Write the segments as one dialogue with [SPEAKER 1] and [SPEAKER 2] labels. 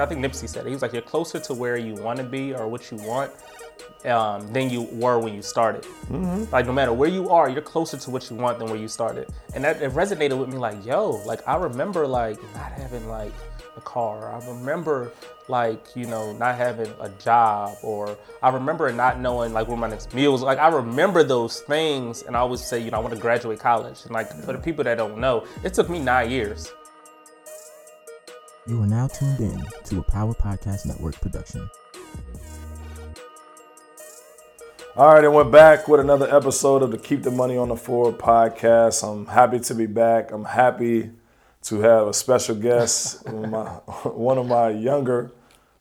[SPEAKER 1] I think Nipsey said it. He was like, you're closer to where you want to be or what you want um, than you were when you started.
[SPEAKER 2] Mm-hmm.
[SPEAKER 1] Like no matter where you are, you're closer to what you want than where you started. And that it resonated with me. Like yo, like I remember like not having like a car. I remember like you know not having a job, or I remember not knowing like where my next meal was. Like I remember those things, and I always say you know I want to graduate college. And like for the people that don't know, it took me nine years.
[SPEAKER 3] You are now tuned in to a Power Podcast Network production.
[SPEAKER 2] All right, and we're back with another episode of the Keep the Money on the Floor podcast. I'm happy to be back. I'm happy to have a special guest, my, one of my younger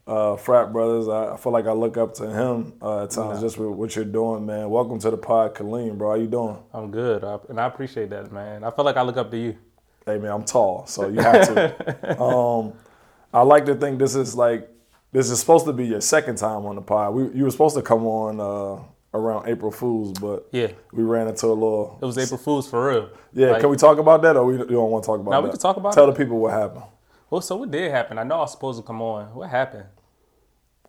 [SPEAKER 2] uh, frat brothers. I, I feel like I look up to him uh, at times just with what you're doing, man. Welcome to the pod, Kaleem, bro. How you doing?
[SPEAKER 1] I'm good, I, and I appreciate that, man. I feel like I look up to you.
[SPEAKER 2] Hey, man, I'm tall, so you have to. um, I like to think this is like this is supposed to be your second time on the pod. We, you were supposed to come on uh, around April Fools, but
[SPEAKER 1] Yeah.
[SPEAKER 2] we ran into a little.
[SPEAKER 1] It was April Fools for real.
[SPEAKER 2] Yeah,
[SPEAKER 1] Like-
[SPEAKER 2] can we talk about that, or we you don't want to talk about
[SPEAKER 1] No, we can talk about it.
[SPEAKER 2] Tell
[SPEAKER 1] it.
[SPEAKER 2] the people what happened.
[SPEAKER 1] Well, so what did happen? I know I was supposed to come on. What happened?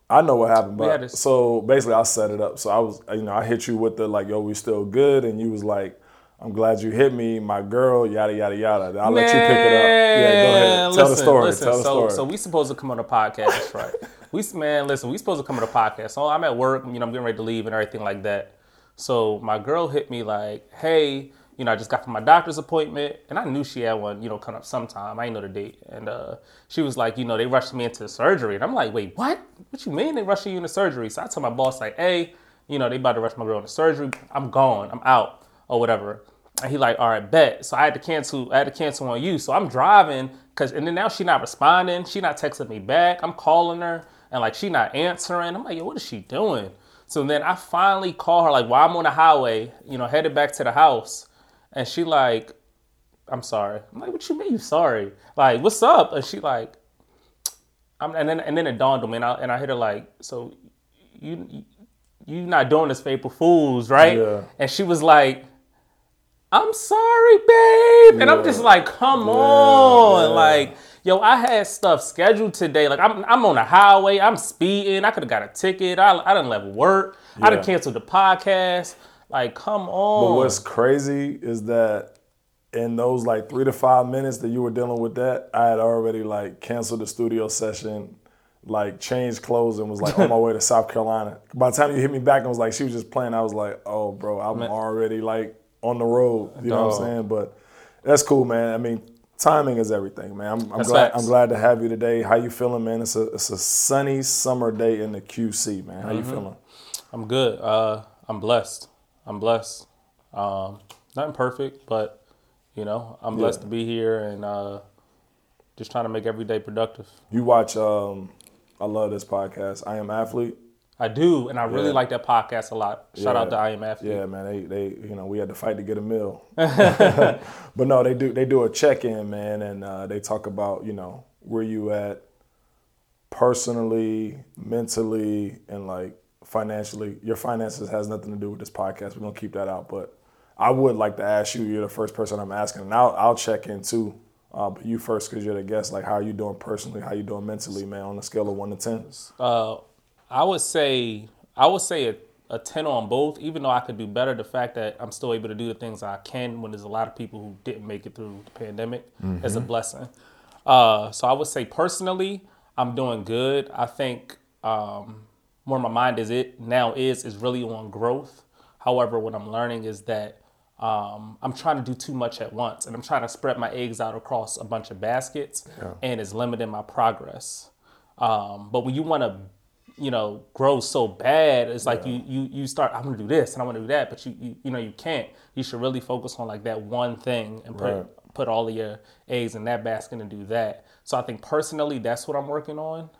[SPEAKER 2] I know what happened, but
[SPEAKER 1] this-
[SPEAKER 2] so basically, I set it up. So I was, you know, I hit you with the like, "Yo, we still good," and you was like, "I'm glad you hit me, my girl." Yada yada yada. I'll let you pick it up. Yeah, go ahead.
[SPEAKER 1] Man,
[SPEAKER 2] Tell the
[SPEAKER 1] listen,
[SPEAKER 2] story.
[SPEAKER 1] listen.
[SPEAKER 2] Tell the
[SPEAKER 1] so,
[SPEAKER 2] story.
[SPEAKER 1] so we supposed to come on a podcast, right? we man, listen, we supposed to come on a podcast. So I'm at work, you know, I'm getting ready to leave and everything like that. So my girl hit me like, "Hey, you know, I just got from my doctor's appointment, and I knew she had one, you know, coming up sometime. I didn't know the date, and uh, she was like, you know, they rushed me into surgery, and I'm like, wait, what? What you mean they rushing you into surgery? So I told my boss like, hey, you know, they about to rush my girl into surgery. I'm gone. I'm out or whatever. And he like, all right, bet. So I had to cancel. I had to cancel on you. So I'm driving, cause and then now she not responding. She not texting me back. I'm calling her, and like she not answering. I'm like, yo, what is she doing? So then I finally call her like while I'm on the highway, you know, headed back to the house, and she like, I'm sorry. I'm like, what you mean you sorry? Like, what's up? And she like, I'm, and then and then it dawned on me, and I, and I hit her like, so you you- you not doing this for April Fools, right?
[SPEAKER 2] Yeah.
[SPEAKER 1] And she was like, I'm sorry, babe. And I'm just like, come on.
[SPEAKER 2] yeah.
[SPEAKER 1] Like, yo, I had stuff scheduled today. Like, I'm, I'm on the highway. I'm speeding. I could have got a ticket. I, I didn't left work. I
[SPEAKER 2] Yeah.
[SPEAKER 1] done canceled the podcast. Like, come on.
[SPEAKER 2] But what's crazy is that in those like three to five minutes that you were dealing with that, I had already like canceled the studio session, like changed clothes and was like on my way to South Carolina. By the time you hit me back and was like she was just playing, I was like, oh bro, I'm already like on the road. You know what I'm saying? But that's cool, man. I mean, timing is everything, man. I'm, I'm glad
[SPEAKER 1] facts.
[SPEAKER 2] I'm glad to have you today. How you feeling, man? It's a it's a sunny summer day in the QC, man. How you
[SPEAKER 1] Mm-hmm.
[SPEAKER 2] feeling?
[SPEAKER 1] I'm good. Uh, I'm blessed. I'm blessed. Um, nothing perfect, but you know, I'm blessed
[SPEAKER 2] Yeah.
[SPEAKER 1] to be here and uh, just trying to make every day productive.
[SPEAKER 2] You watch um I love this podcast. I am athlete.
[SPEAKER 1] I do, and I really
[SPEAKER 2] Yeah.
[SPEAKER 1] like that podcast a lot. Shout
[SPEAKER 2] Yeah.
[SPEAKER 1] out to IMF.
[SPEAKER 2] Yeah, man. They they you know we had to fight to get a meal, but no, they do they do a check in, man, and uh, they talk about you know where you at personally, mentally, and like financially. Your finances has nothing to do with this podcast. We're gonna keep that out, but I would like to ask you. You're the first person I'm asking, and I'll I'll check in too. Uh, but you first because you're the guest. Like, how are you doing personally? How you doing mentally, man? On a scale of one to ten.
[SPEAKER 1] Uh, I would say I would say a, a ten on both. Even though I could do better, the fact that I'm still able to do the things I can when there's a lot of people who didn't make it through the pandemic is a blessing. Uh, so I would say personally, I'm doing good. I think um, where my mind is it now is is really on growth. However, what I'm learning is that um, I'm trying to do too much at once, and I'm trying to spread my eggs out across a bunch of baskets, and it's limiting my progress. Um, but when you want to, you know, grow so bad, it's like you you you start. i'm gonna do this and I want to do that, but you, you you know you can't. You should really focus on like that one thing and put
[SPEAKER 2] Right.
[SPEAKER 1] put all of your eggs in that basket and do that. So I think personally, that's what I'm working on.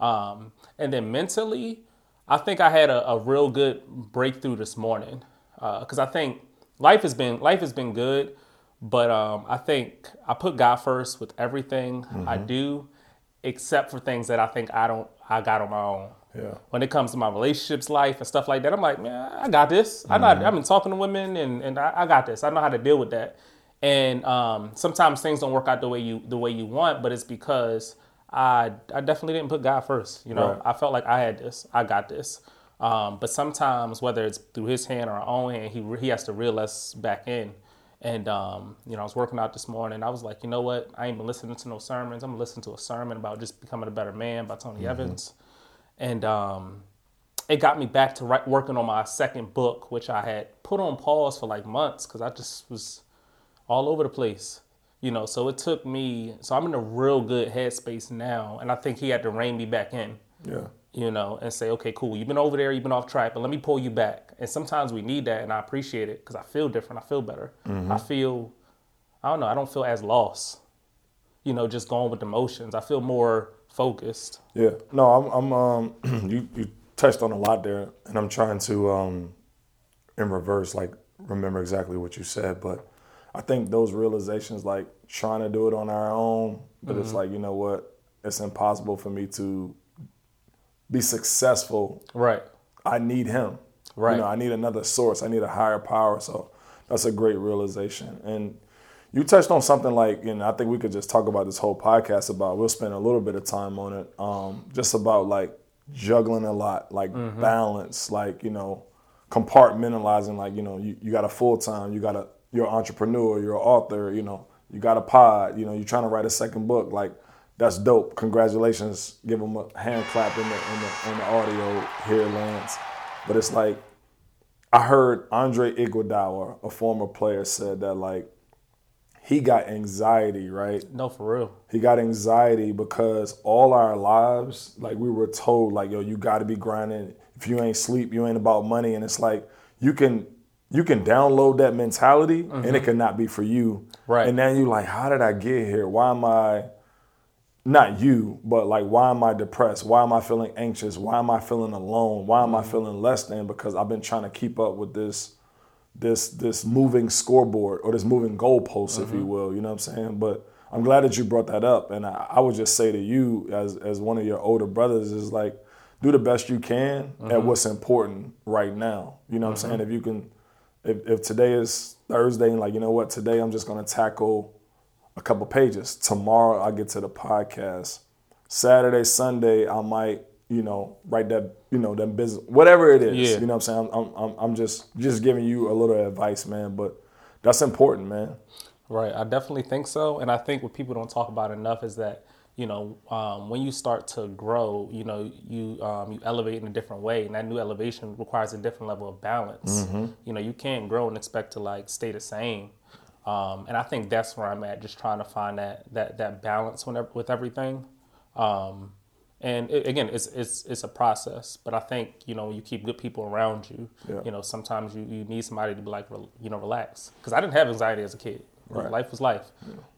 [SPEAKER 1] Um, and then mentally, I think I had a, a real good breakthrough this morning because I think life has been life has been good, but um, I think I put God first with everything I do, except for things that I think I don't I got on my own.
[SPEAKER 2] Yeah.
[SPEAKER 1] When it comes to my relationships, life, and stuff like that, I'm like, man, I got this. I know. I've been talking to women, and, and I, I got this. I know how to deal with that. And um, sometimes things don't work out the way you the way you want, but it's because I I definitely didn't put God first. You know,
[SPEAKER 2] Right.
[SPEAKER 1] I felt like I had this, I got this. Um, but sometimes, whether it's through His hand or our own hand, He He has to reel us back in. And um, you know, I was working out this morning. I was like, you know what? I ain't been listening to no sermons. I'm gonna listen to a sermon about just becoming a better man by Tony Evans. And um, it got me back to write, working on my second book, which I had put on pause for like months because I just was all over the place. You know, so it took me. So I'm in a real good headspace now, and I think he had to rein me back in.
[SPEAKER 2] Yeah.
[SPEAKER 1] You know, and say, okay, cool, you've been over there, you've been off track, but let me pull you back. And sometimes we need that, and I appreciate it because I feel different. I feel better. I feel, I don't know, I don't feel as lost. You know, just going with the motions. I feel more focused.
[SPEAKER 2] Yeah. No, I'm. I'm. Um, you you touched on a lot there, and I'm trying to, um, in reverse, like remember exactly what you said. But I think those realizations, like trying to do it on our own, but it's like you know what, it's impossible for me to be successful
[SPEAKER 1] Right.
[SPEAKER 2] I need him.
[SPEAKER 1] Right.
[SPEAKER 2] You know, I need another source. I need a higher power. So that's a great realization. And you touched on something like, and I think we could just talk about this whole podcast about. We'll spend a little bit of time on it. Um, just about like juggling a lot, like balance, like you know, compartmentalizing. Like you know, you, you got a full time, you got a you're an entrepreneur, you're an author. You know, you got a pod. You know, you're trying to write a second book. Like that's dope. Congratulations. Give them a hand clap in the in the, in the audio here, Lance. But it's like I heard Andre Iguodala, a former player, said that like he got anxiety, right?
[SPEAKER 1] No, for real.
[SPEAKER 2] He got anxiety because all our lives, like we were told, like yo, you got to be grinding. If you ain't sleep, you ain't about money. And it's like you can you can download that mentality, and it mm-hmm. cannot be for you.
[SPEAKER 1] Right.
[SPEAKER 2] And then you like, how did I get here? Why am I? Not you, but like, why am I depressed? Why am I feeling anxious? Why am I feeling alone? Why am I mm-hmm. feeling less than? Because I've been trying to keep up with this this this moving scoreboard or this moving goalpost, if you mm-hmm. will. You know what I'm saying? But I'm glad that you brought that up, and I, I would just say to you, as as one of your older brothers, is like do the best you can at mm-hmm. what's important right now. You know what I'm mm-hmm. saying? If you can, if if today is Thursday, and like you know what, today I'm just gonna tackle a couple pages. Tomorrow I get to the podcast. Saturday, Sunday I might, you know, write that, you know, that business, whatever it is.
[SPEAKER 1] Yeah.
[SPEAKER 2] You know what I'm saying? I'm, I'm, I'm just just giving you a little advice, man. But that's important, man.
[SPEAKER 1] Right, I definitely think so, and I think what people don't talk about enough is that you know um, when you start to grow, you know you um, you elevate in a different way, and that new elevation requires a different level of balance. You know, you can't grow and expect to like stay the same, um, and I think that's where I'm at, just trying to find that that that balance whenever, with everything. Um, and it, again, it's it's it's a process, but I think you know you keep good people around you,
[SPEAKER 2] Yeah.
[SPEAKER 1] you know sometimes you, you need somebody to be like you know relax because I didn't have anxiety as a kid.
[SPEAKER 2] Right.
[SPEAKER 1] Life was life.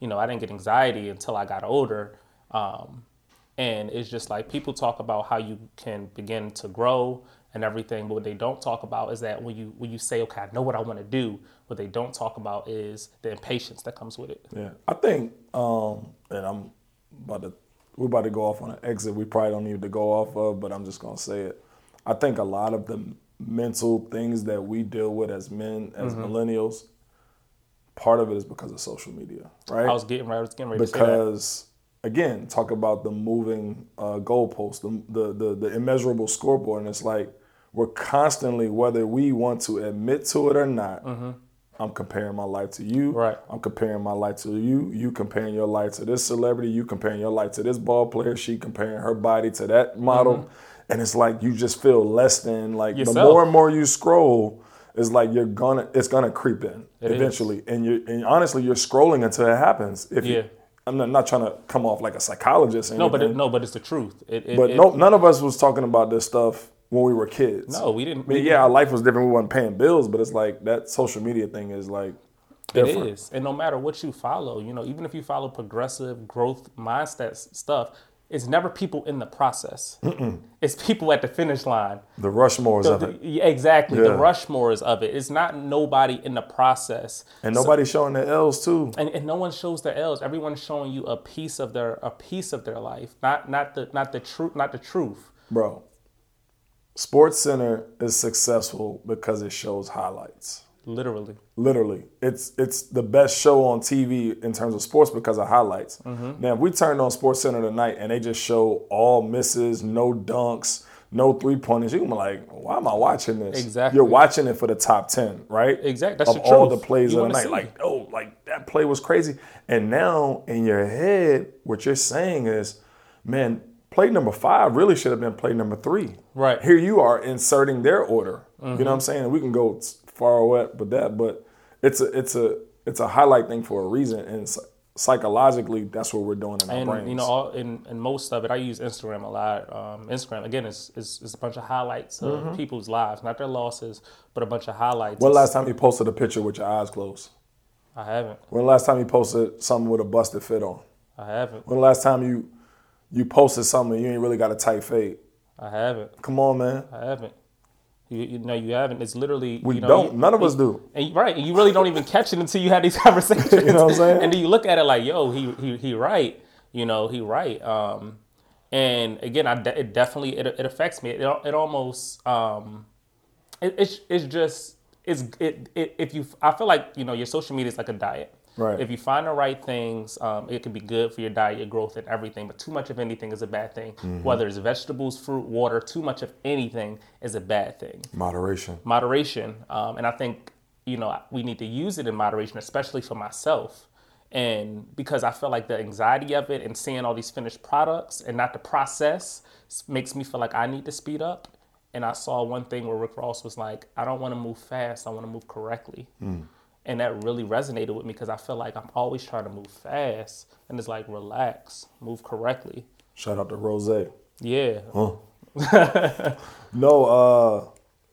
[SPEAKER 1] You know, I didn't get anxiety until I got older. Um, and it's just like people talk about how you can begin to grow and everything, but what they don't talk about is that when you when you say, okay, I know what I want to do, what they don't talk about is the impatience that comes with it.
[SPEAKER 2] Yeah, I think, um, and I'm about to, we're about to go off on an exit. We probably don't need to go off of, but I'm just gonna say it. I think a lot of the mental things that we deal with as men, as millennials, part of it is because of social media, right?
[SPEAKER 1] I was getting ready, I was getting ready to say that.
[SPEAKER 2] because again, talk about the moving uh, goalpost, the, the the the immeasurable scoreboard, and it's like we're constantly, whether we want to admit to it or not. I'm comparing my life to you.
[SPEAKER 1] Mm-hmm. Right.
[SPEAKER 2] I'm comparing my life to you. You comparing your life to this celebrity. You comparing your life to this ball player. She comparing her body to that model. And it's like you just feel less than like the
[SPEAKER 1] Mm-hmm.
[SPEAKER 2] More and more you scroll, it's like you're gonna it's gonna creep in
[SPEAKER 1] It is.
[SPEAKER 2] eventually. And you and honestly you're scrolling until it happens. If
[SPEAKER 1] Yeah.
[SPEAKER 2] you, I'm not, not trying to come off like a psychologist.
[SPEAKER 1] No, but it, no, but it's the truth. It, it,
[SPEAKER 2] but no, none of us was talking about this stuff when we were kids.
[SPEAKER 1] no, we didn't.
[SPEAKER 2] I mean, yeah, our life was different. We weren't paying bills, but it's like that social media thing is like different.
[SPEAKER 1] It is, and no matter what you follow, you know, even if you follow progressive growth mindset stuff, it's never people in the process. It's people at the finish line.
[SPEAKER 2] The Rushmores
[SPEAKER 1] The-
[SPEAKER 2] of it,
[SPEAKER 1] the- yeah, exactly, the
[SPEAKER 2] Yeah.
[SPEAKER 1] Rushmores of it. It's not nobody in the process,
[SPEAKER 2] and nobody's showing their L's too.
[SPEAKER 1] and, and no one shows their L's. Everyone's showing you a piece of their a piece of their life, not not the not the truth, not the truth.
[SPEAKER 2] Bro, Sports Center is successful because it shows highlights.
[SPEAKER 1] Literally.
[SPEAKER 2] Literally, it's it's the best show on TV in terms of sports because of highlights.
[SPEAKER 1] Mm-hmm.
[SPEAKER 2] Now, if we turned on Sports Center tonight and they just show all misses, no dunks, no three pointers, you're gonna be like, why am I watching this?
[SPEAKER 1] Exactly.
[SPEAKER 2] You're watching it for the top ten, right?
[SPEAKER 1] Exactly. that's
[SPEAKER 2] of
[SPEAKER 1] the
[SPEAKER 2] all
[SPEAKER 1] truth.
[SPEAKER 2] the plays
[SPEAKER 1] You
[SPEAKER 2] of the night. Like, oh, like that play was crazy. And now in your head, what you're saying is, man, play number five really should have been play number three.
[SPEAKER 1] Right. Mm-hmm.
[SPEAKER 2] Here you are inserting their order. You know what I'm saying? We can go far away with that, but it's a it's a it's a highlight thing for a reason, and psychologically, that's what we're doing in our
[SPEAKER 1] And
[SPEAKER 2] brains.
[SPEAKER 1] you know, all, in, in most of it, I use Instagram a lot. Um, Instagram again is, is is a bunch of highlights of people's lives, not their losses, but a bunch of highlights.
[SPEAKER 2] when last time you posted a picture with your eyes closed?
[SPEAKER 1] I haven't.
[SPEAKER 2] When the last time you posted something with a busted fit on?
[SPEAKER 1] I haven't.
[SPEAKER 2] When the last time you you posted something you ain't really got a tight fade?
[SPEAKER 1] I haven't.
[SPEAKER 2] Come on, man.
[SPEAKER 1] I haven't. You, you know, you haven't. It's literally
[SPEAKER 2] We
[SPEAKER 1] you know,
[SPEAKER 2] don't.
[SPEAKER 1] you-
[SPEAKER 2] None of us do.
[SPEAKER 1] And you- right, and you really don't even catch it until you have these conversations.
[SPEAKER 2] You know what I'm saying?
[SPEAKER 1] And then you look at it like, yo, he he he right. You know, he right. Um, and again, I de- it definitely it, it affects me. It it almost um, it, it's it's just it's it, it if you I feel like you know your social media is like a diet.
[SPEAKER 2] Right.
[SPEAKER 1] If you find the right things, um, it can be good for your diet, your growth, and everything. But too much of anything is a bad thing.
[SPEAKER 2] Mm-hmm.
[SPEAKER 1] Whether it's vegetables, fruit, water, too much of anything is a bad thing
[SPEAKER 2] Moderation.
[SPEAKER 1] moderation. Um, and I think, you know, we need to use it in moderation, especially for myself. And because I feel like the anxiety of it and seeing all these finished products and not the process makes me feel like I need to speed up. And I saw one thing where Rick Ross was like, I don't want to move fast, I want to move correctly. And that really resonated with me because I feel like I'm always trying to move fast. And it's like, relax, move correctly.
[SPEAKER 2] Shout out to Ross.
[SPEAKER 1] Yeah. Huh.
[SPEAKER 2] No, uh,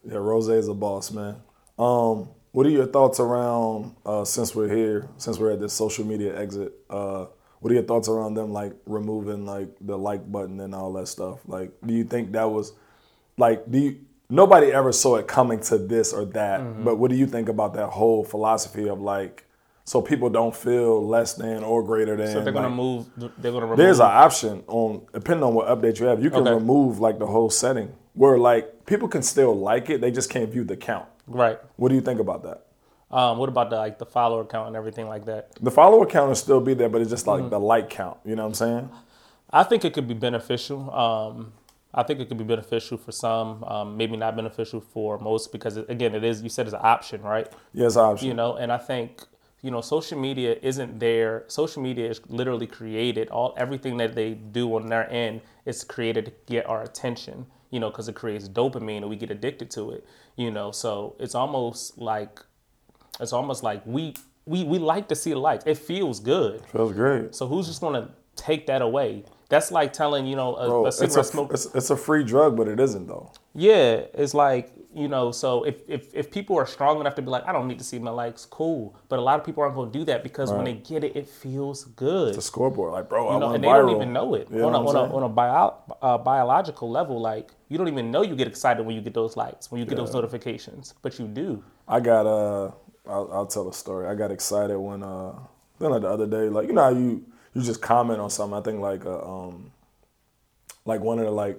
[SPEAKER 2] yeah, Ross is a boss, man. Um, what are your thoughts around uh, since we're here, since we're at this social media exit? Uh, what are your thoughts around them like removing like the like button and all that stuff? Like, do you think that was like do you? Nobody ever saw it coming to this or that,
[SPEAKER 1] Mm-hmm.
[SPEAKER 2] but what do you think about that whole philosophy of like, so people don't feel less than or greater than?
[SPEAKER 1] So they're going
[SPEAKER 2] like-
[SPEAKER 1] move, they're to remove.
[SPEAKER 2] there's an option on depending on what update you have. You can
[SPEAKER 1] Okay.
[SPEAKER 2] remove like the whole setting where like people can still like it, they just can't view the count.
[SPEAKER 1] Right.
[SPEAKER 2] What do you think about that?
[SPEAKER 1] Um, what about the like the follower count and everything like that?
[SPEAKER 2] The follower count will still be there, but it's just
[SPEAKER 1] Mm-hmm.
[SPEAKER 2] like the like count. You know what I'm saying?
[SPEAKER 1] I think it could be beneficial. Um, I think it could be beneficial for some, um, maybe not beneficial for most, because it, again, it is. You said it's an option, right?
[SPEAKER 2] Yes, option.
[SPEAKER 1] You know, and I think you know, social media isn't there. Social media is literally created. All everything that they do on their end is created to get our attention. You know, because it creates dopamine and we get addicted to it. You know, so it's almost like it's almost like we we we like to see the likes. It feels good.
[SPEAKER 2] Feels great.
[SPEAKER 1] So who's just gonna take that away? That's like telling you know a,
[SPEAKER 2] Bro,
[SPEAKER 1] a
[SPEAKER 2] it's, a,
[SPEAKER 1] smoker.
[SPEAKER 2] it's, it's a free drug, but it isn't though.
[SPEAKER 1] Yeah, it's like you know. So if, if if people are strong enough to be like, I don't need to see my likes, cool. But a lot of people aren't going to do that because when they get it, it feels good.
[SPEAKER 2] The scoreboard, like bro, I
[SPEAKER 1] know, and they
[SPEAKER 2] viral.
[SPEAKER 1] don't even know it
[SPEAKER 2] You know
[SPEAKER 1] on a, on a, on a bio, uh, biological level. Like you don't even know you get excited when you get those likes, when you get those notifications, but you do.
[SPEAKER 2] I got uh, I'll, I'll tell a story. I got excited when uh, then like the other day, like you know how you you just comment on something. I think like uh, um, like one of the like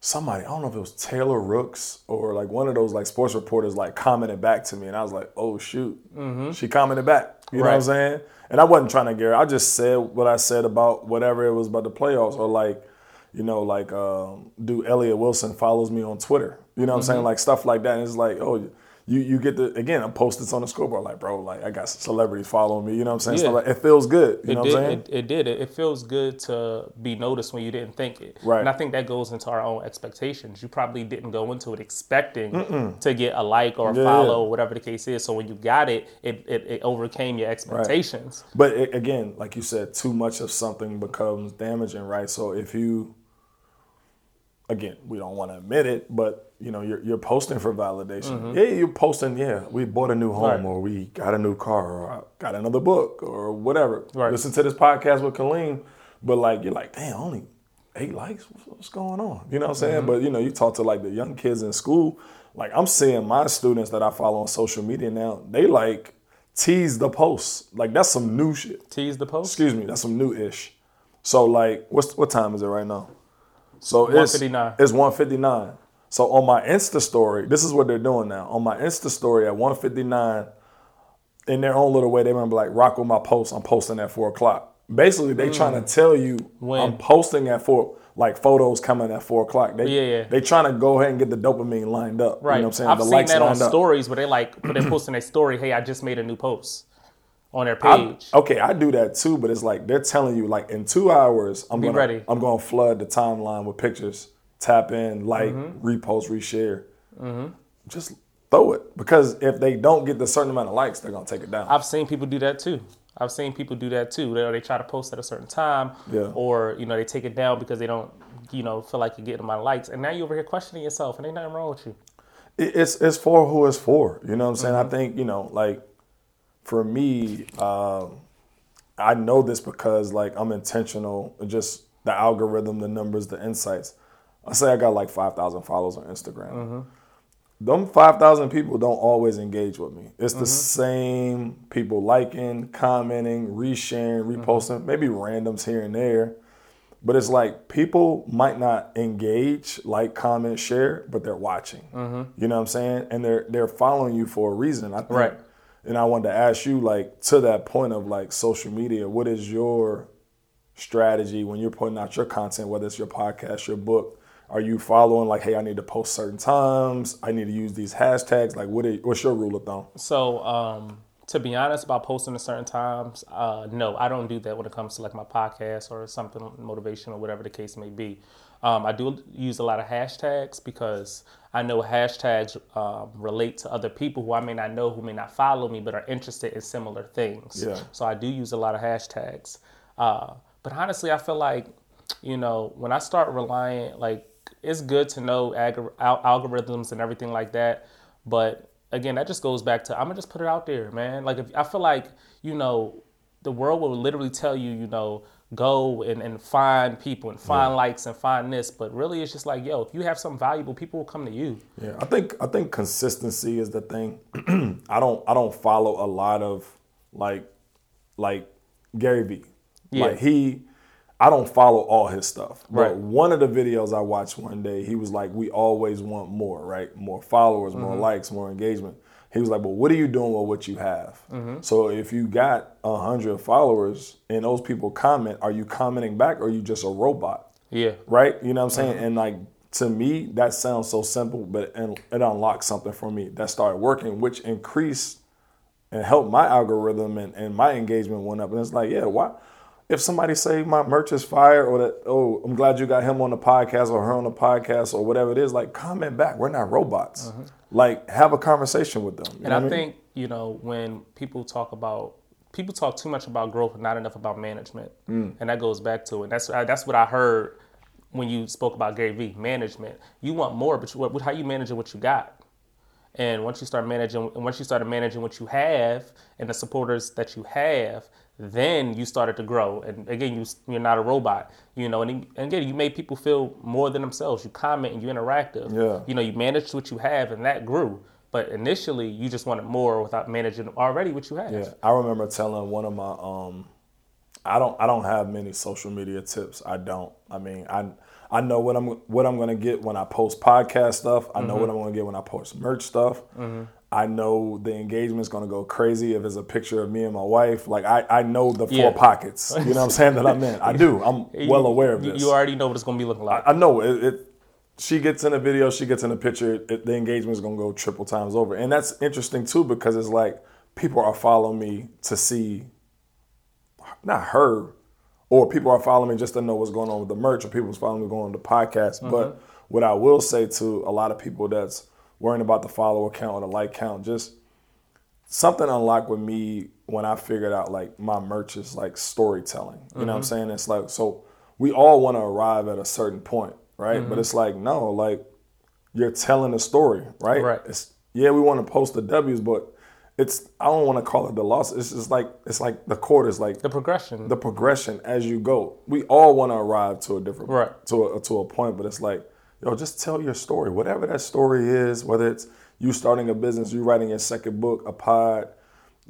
[SPEAKER 2] somebody I don't know if it was Taylor Rooks or like one of those like sports reporters like commented back to me, and I was like, oh shoot, she commented back. You know what I'm saying? And I wasn't trying to get her. I just said what I said about whatever it was about the playoffs or like. You know, like, um, do Elliott Wilson follows me on Twitter? You know what I'm saying? Like stuff like that. And it's like, oh, you you get the again. I'm posting this on the scoreboard, like, bro, like I got celebrities following me. You know what I'm saying?
[SPEAKER 1] Yeah.
[SPEAKER 2] Like, it feels good. You
[SPEAKER 1] It
[SPEAKER 2] know what
[SPEAKER 1] did.
[SPEAKER 2] I'm saying?
[SPEAKER 1] It, it did. It, it feels good to be noticed when you didn't think it.
[SPEAKER 2] Right.
[SPEAKER 1] And I think that goes into our own expectations. You probably didn't go into it expecting to get a like or a
[SPEAKER 2] Yeah.
[SPEAKER 1] follow or whatever the case is. So when you got it, it, it, it overcame your expectations.
[SPEAKER 2] But it, again, like you said, too much of something becomes damaging, right? So if you, again, we don't want to admit it, but you know, you're, you're posting for validation. Yeah, you're posting. Yeah, we bought a new home,
[SPEAKER 1] Mm-hmm. Right.
[SPEAKER 2] or we got a new car, or got another book, or whatever.
[SPEAKER 1] Right.
[SPEAKER 2] Listen to this podcast with Kaleem, but like you're like, damn, only eight likes. What's, going on? You know what I'm saying?
[SPEAKER 1] Mm-hmm.
[SPEAKER 2] But you know, you talk to like the young kids in school. Like I'm seeing my students that I follow on social media now. They like tease the posts. Like that's some new shit.
[SPEAKER 1] Tease the post.
[SPEAKER 2] Excuse me, that's some new ish. So like, what's what time is it right now? So it's
[SPEAKER 1] 1:59.
[SPEAKER 2] It's one fifty nine. So on my Insta story, this is what they're doing now. On my Insta story at 159, in their own little way, they're gonna be like, rock with my post. I'm posting at four o'clock. Basically, they trying to tell you
[SPEAKER 1] Mm. When?
[SPEAKER 2] I'm posting at four, like photos coming at four o'clock. They,
[SPEAKER 1] Yeah, yeah.
[SPEAKER 2] They trying to go ahead and get the dopamine lined up.
[SPEAKER 1] Right.
[SPEAKER 2] You know what I'm saying?
[SPEAKER 1] I've
[SPEAKER 2] the
[SPEAKER 1] seen
[SPEAKER 2] likes
[SPEAKER 1] that on
[SPEAKER 2] up.
[SPEAKER 1] stories where they like put they're posting a story, hey, I just made a new post on their
[SPEAKER 2] I-
[SPEAKER 1] page.
[SPEAKER 2] okay, I do that too, but it's like they're telling you like in two hours I'm
[SPEAKER 1] Be
[SPEAKER 2] gonna
[SPEAKER 1] ready.
[SPEAKER 2] I'm gonna flood the timeline with pictures. Tap in, like,
[SPEAKER 1] Mm-hmm.
[SPEAKER 2] repost, reshare. Just throw it because if they don't get the certain amount of likes, they're gonna take it down.
[SPEAKER 1] I've seen people do that too. I've seen people do that too. They, they try to post at a certain time,
[SPEAKER 2] Yeah.
[SPEAKER 1] or you know they take it down because they don't, you know, feel like you're getting my likes. And now you're over here questioning yourself, and ain't nothing wrong with you.
[SPEAKER 2] It's it's for who it's for. You know what I'm saying?
[SPEAKER 1] Mm-hmm.
[SPEAKER 2] I think you know, like for me, um, I know this because like I'm intentional. Just the algorithm, the numbers, the insights. I say I got like five thousand followers on Instagram.
[SPEAKER 1] Mm-hmm.
[SPEAKER 2] Them five thousand people don't always engage with me. It's
[SPEAKER 1] Mm-hmm.
[SPEAKER 2] the same people liking, commenting, resharing,
[SPEAKER 1] Mm-hmm.
[SPEAKER 2] reposting, maybe randoms here and there. But it's like people might not engage, like, comment, share, but they're watching. You know what I'm saying? And they're they're following you for a reason. I think.
[SPEAKER 1] Right.
[SPEAKER 2] And I wanted to ask you, like, to that point of like social media, what is your strategy when you're putting out your content, whether it's your podcast, your book? Are you following like, hey, I need to post certain times? I need to use these hashtags. Like, what? Are, what's your rule of thumb?
[SPEAKER 1] So, um, to be honest about posting at certain times, uh, no, I don't do that when it comes to like my podcast or something motivational, whatever the case may be. Um, I do use a lot of hashtags because I know hashtags um, relate to other people who I may not know, who may not follow me, but are interested in similar things.
[SPEAKER 2] Yeah.
[SPEAKER 1] So I do use a lot of hashtags. Uh, but honestly, I feel like, you know, when I start relying, like, it's good to know ag- al- algorithms and everything like that. But again, that just goes back to I'm gonna just put it out there, man. Like, if I feel like, you know, the world will literally tell you, you know, go and, and find people and find likes and find this. But really, it's just like, yo, if you have something valuable, people will come to you.
[SPEAKER 2] Yeah, I think I think consistency is the thing. I don't I don't follow a lot of like like Gary Vee.
[SPEAKER 1] Yeah.
[SPEAKER 2] Like he I don't follow all his stuff.
[SPEAKER 1] Right.
[SPEAKER 2] But one of the videos I watched one day, he was like, We always want more, right? More followers, more mm-hmm. likes, more engagement. He was like, Well, what are you doing with what you have? Mm-hmm. So if you got a hundred followers and those people comment, are you commenting back or are you just a robot?
[SPEAKER 1] Yeah.
[SPEAKER 2] right? You know what I'm saying? Mm-hmm. And like to me, that sounds so simple, but it, it unlocked something for me that started working, which increased and helped my algorithm and, and my engagement went up. And it's like, yeah, why? If somebody say my merch is fire or that, oh, I'm glad you got him on the podcast or her on the podcast or whatever it is, like comment back. We're not robots. Like have a conversation with them.
[SPEAKER 1] And I
[SPEAKER 2] mean?
[SPEAKER 1] think, you know, when people talk about people talk too much about growth and not enough about management.
[SPEAKER 2] Mm.
[SPEAKER 1] And that goes back to it. That's that's what I heard when you spoke about Gary Vee, management. You want more, but you, what, how you managing what you got? And once you start managing, and once you start managing what you have and the supporters that you have, then you started to grow. And again, you you're not a robot, you know. And, and again, you made people feel more than themselves. You comment and you interactive.
[SPEAKER 2] Yeah.
[SPEAKER 1] You know, you managed what you have, and that grew. But initially, you just wanted more without managing already what you have.
[SPEAKER 2] Yeah, I remember telling one of my um I don't I don't have many social media tips. I don't. I mean, I I know what I'm what I'm going to get when I post podcast stuff. I know what I'm going to get when I post merch stuff. I know the engagement's going to go crazy if it's a picture of me and my wife. Like I I know the four
[SPEAKER 1] Yeah.
[SPEAKER 2] pockets. You know what I'm saying that I'm in. I do. I'm well aware of this.
[SPEAKER 1] You already know what it's gonna be looking like.
[SPEAKER 2] I know it, it. She gets in a video, she gets in a picture. It, the engagement is gonna go triple times over, and that's interesting too because it's like people are following me to see, not her, or people are following me just to know what's going on with the merch, or people's following me going on the podcast. But mm-hmm. what I will say to a lot of people that's worrying about the follower count or the like count, just something unlocked with me when I figured out like my merch is like storytelling. You know what I'm mm-hmm. saying? It's like so we all want to arrive at a certain point, right? But mm-hmm. it's like no, like you're telling a story, right?
[SPEAKER 1] Right.
[SPEAKER 2] It's yeah, we want to post the W's, but it's I don't want to call it the loss. It's just like it's like the quarters, like
[SPEAKER 1] the progression.
[SPEAKER 2] the progression as you go. We all want to arrive to a different
[SPEAKER 1] Right.
[SPEAKER 2] to a, to a point, but it's like, yo, just tell your story, whatever that story is. Whether it's you starting a business, you writing your second book, a pod,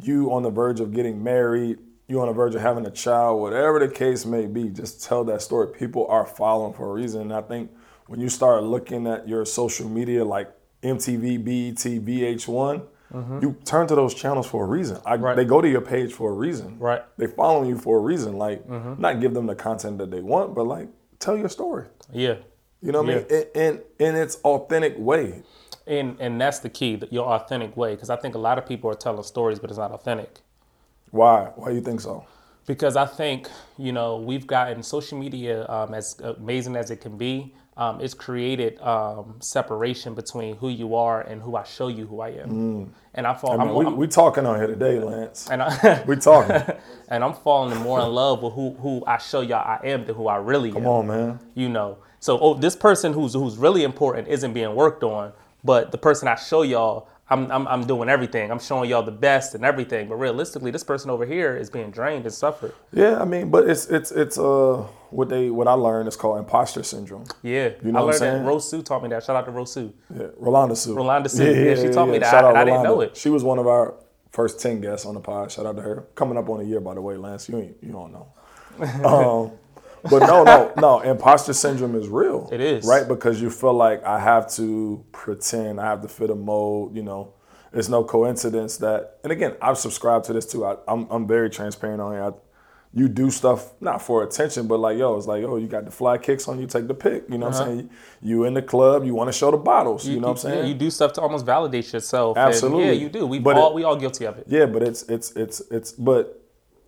[SPEAKER 2] you on the verge of getting married, you on the verge of having a child, whatever the case may be, just tell that story. People are following for a reason. And I think when you start looking at your social media like MTV, BET, VH1, you turn to those channels for a reason. I,
[SPEAKER 1] Mm-hmm. Right.
[SPEAKER 2] They go to your page for a reason.
[SPEAKER 1] Right. Mm-hmm.
[SPEAKER 2] They follow you for a reason. Like, not give them the content that they want, but like tell your story.
[SPEAKER 1] Yeah.
[SPEAKER 2] You know what I mean? In, in in its authentic way.
[SPEAKER 1] And and that's the key, that your authentic way. Because I think a lot of people are telling stories, but it's not authentic.
[SPEAKER 2] Why? Why do you think so?
[SPEAKER 1] because I think you know we've gotten social media um, as amazing as it can be. Um, it's created um, separation between who you are and who I show you who I am. And I fall.
[SPEAKER 2] Mm. I mean,
[SPEAKER 1] I'm,
[SPEAKER 2] we,
[SPEAKER 1] I'm-
[SPEAKER 2] we talking on here today, Lance.
[SPEAKER 1] and I,
[SPEAKER 2] We talking.
[SPEAKER 1] and I'm falling more in love with who who I show y'all I am than who I really am.
[SPEAKER 2] Come on, man.
[SPEAKER 1] You know. So oh, this person who's who's really important isn't being worked on, but the person I show y'all. I'm, I'm, I'm doing everything. I'm showing y'all the best and everything. But realistically, this person over here is being drained and suffered.
[SPEAKER 2] Yeah, I mean, but it's it's it's uh what they what I learned is called imposter syndrome.
[SPEAKER 1] Yeah,
[SPEAKER 2] You know
[SPEAKER 1] I
[SPEAKER 2] what I'm
[SPEAKER 1] learned
[SPEAKER 2] saying?
[SPEAKER 1] that. Rosu taught me that. Shout out to Rosu.
[SPEAKER 2] Yeah, Rolanda Sue.
[SPEAKER 1] Rolanda Sue. Yeah, she taught me that, and I didn't know it.
[SPEAKER 2] She was one of our first ten guests on the pod. Shout out to her. Coming up on a year, by the way, Lance. You ain't you don't know. um, but no, no, no. Imposter syndrome is real.
[SPEAKER 1] It is.
[SPEAKER 2] right because you feel like I have to pretend, I have to fit a mold. You know, it's no coincidence that. And again, I've subscribed to this too. I, I'm I'm very transparent on here. I, you do stuff not for attention, but like yo, it's like yo, you got the fly kicks on, you take the pick. You know what I'm saying? You in the club, you want to show the bottles. You, know what I'm saying?
[SPEAKER 1] Uh-huh. Yeah, you do stuff to almost validate yourself.
[SPEAKER 2] Absolutely.
[SPEAKER 1] yeah, you do. We all
[SPEAKER 2] it-
[SPEAKER 1] we all guilty of it.
[SPEAKER 2] Yeah, but it's it's it's it's but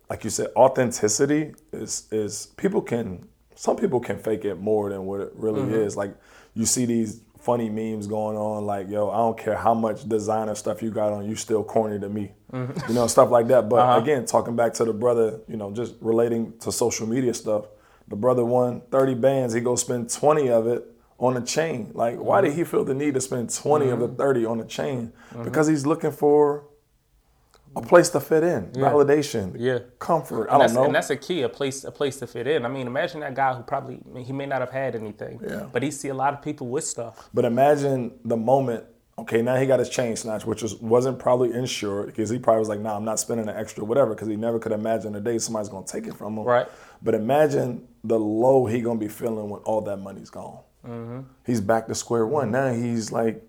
[SPEAKER 2] like you said, authenticity is is people can some people can fake it more than what it really
[SPEAKER 1] Mm-hmm.
[SPEAKER 2] is. Like you see these funny memes going on, like yo, I don't care how much designer stuff you got on, you still corny to me.
[SPEAKER 1] Mm-hmm.
[SPEAKER 2] You know, stuff like that. But
[SPEAKER 1] Uh-huh.
[SPEAKER 2] again, talking back to the brother, you know, just relating to social media stuff. The brother won 30 bands, he go spend 20 of it on a chain. Like, why
[SPEAKER 1] Mm-hmm.
[SPEAKER 2] did he feel the need to spend 20 of the 30 on a chain? Because he's looking for a place to fit in, validation,
[SPEAKER 1] Yeah.
[SPEAKER 2] comfort. I
[SPEAKER 1] And
[SPEAKER 2] don't
[SPEAKER 1] that's,
[SPEAKER 2] know.
[SPEAKER 1] and that's a key, a place, a place to fit in. I mean, imagine that guy who probably he may not have had anything,
[SPEAKER 2] Yeah.
[SPEAKER 1] but he see a lot of people with stuff.
[SPEAKER 2] but imagine the moment. Okay, now he got his chain snatched, which was wasn't probably insured because he probably was like, "Nah, I'm not spending an extra whatever," because he never could imagine the day somebody's gonna take it from him.
[SPEAKER 1] Right.
[SPEAKER 2] But imagine the low he gonna be feeling when all that money's gone.
[SPEAKER 1] Mm-hmm.
[SPEAKER 2] He's back to square one. Now he's like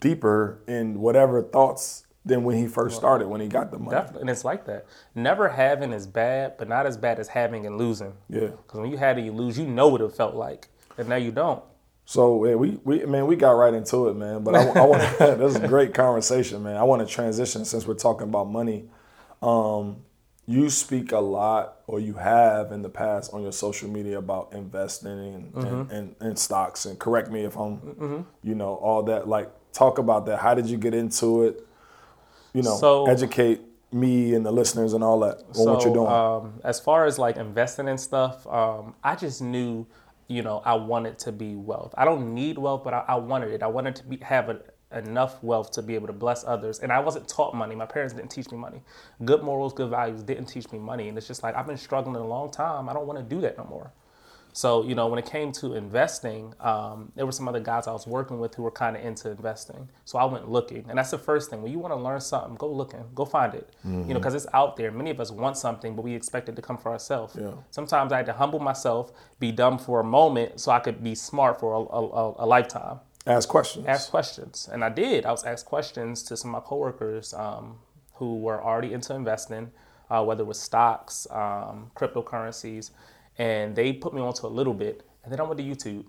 [SPEAKER 2] deeper in whatever thoughts than when he first started when he got the money.
[SPEAKER 1] Definitely, and it's like that. Never having is bad, but not as bad as having and losing.
[SPEAKER 2] Yeah.
[SPEAKER 1] Because when you had it, you lose. You know what it felt like, and now you don't.
[SPEAKER 2] So yeah, we we man, we got right into it, man. But I, I want this is a great conversation, man. I want to transition since we're talking about money. Um, you speak a lot, or you have in the past on your social media about investing and,
[SPEAKER 1] Mm-hmm.
[SPEAKER 2] in, in, in stocks. And correct me if I'm, you know, all that. Like, talk about that. How did you get into it? You know,
[SPEAKER 1] So-
[SPEAKER 2] educate me and the listeners and all that on what you're doing.
[SPEAKER 1] Um, as far as like investing and stuff, um, I just knew, you know, I wanted to be wealth. I don't need wealth, but I, I wanted it. I wanted to be have a, enough wealth to be able to bless others. And I wasn't taught money. My parents didn't teach me money. Good morals, good values didn't teach me money. And it's just like I've been struggling a long time. I don't want to do that no more. So, you know, when it came to investing, um, there were some other guys I was working with who were kind of into investing. So I went looking. And that's the first thing. When you want to learn something, go looking, go find it. You know, because it's out there. Many of us want something, but we expect it to come for ourselves.
[SPEAKER 2] Yeah.
[SPEAKER 1] Sometimes I had to humble myself, be dumb for a moment so I could be smart for a, a, a lifetime
[SPEAKER 2] Ask questions.
[SPEAKER 1] ask questions. And I did. I was asked questions to some of my coworkers um, who were already into investing, uh, whether it was stocks, um, cryptocurrencies, and they put me onto a little bit. And then I went to YouTube.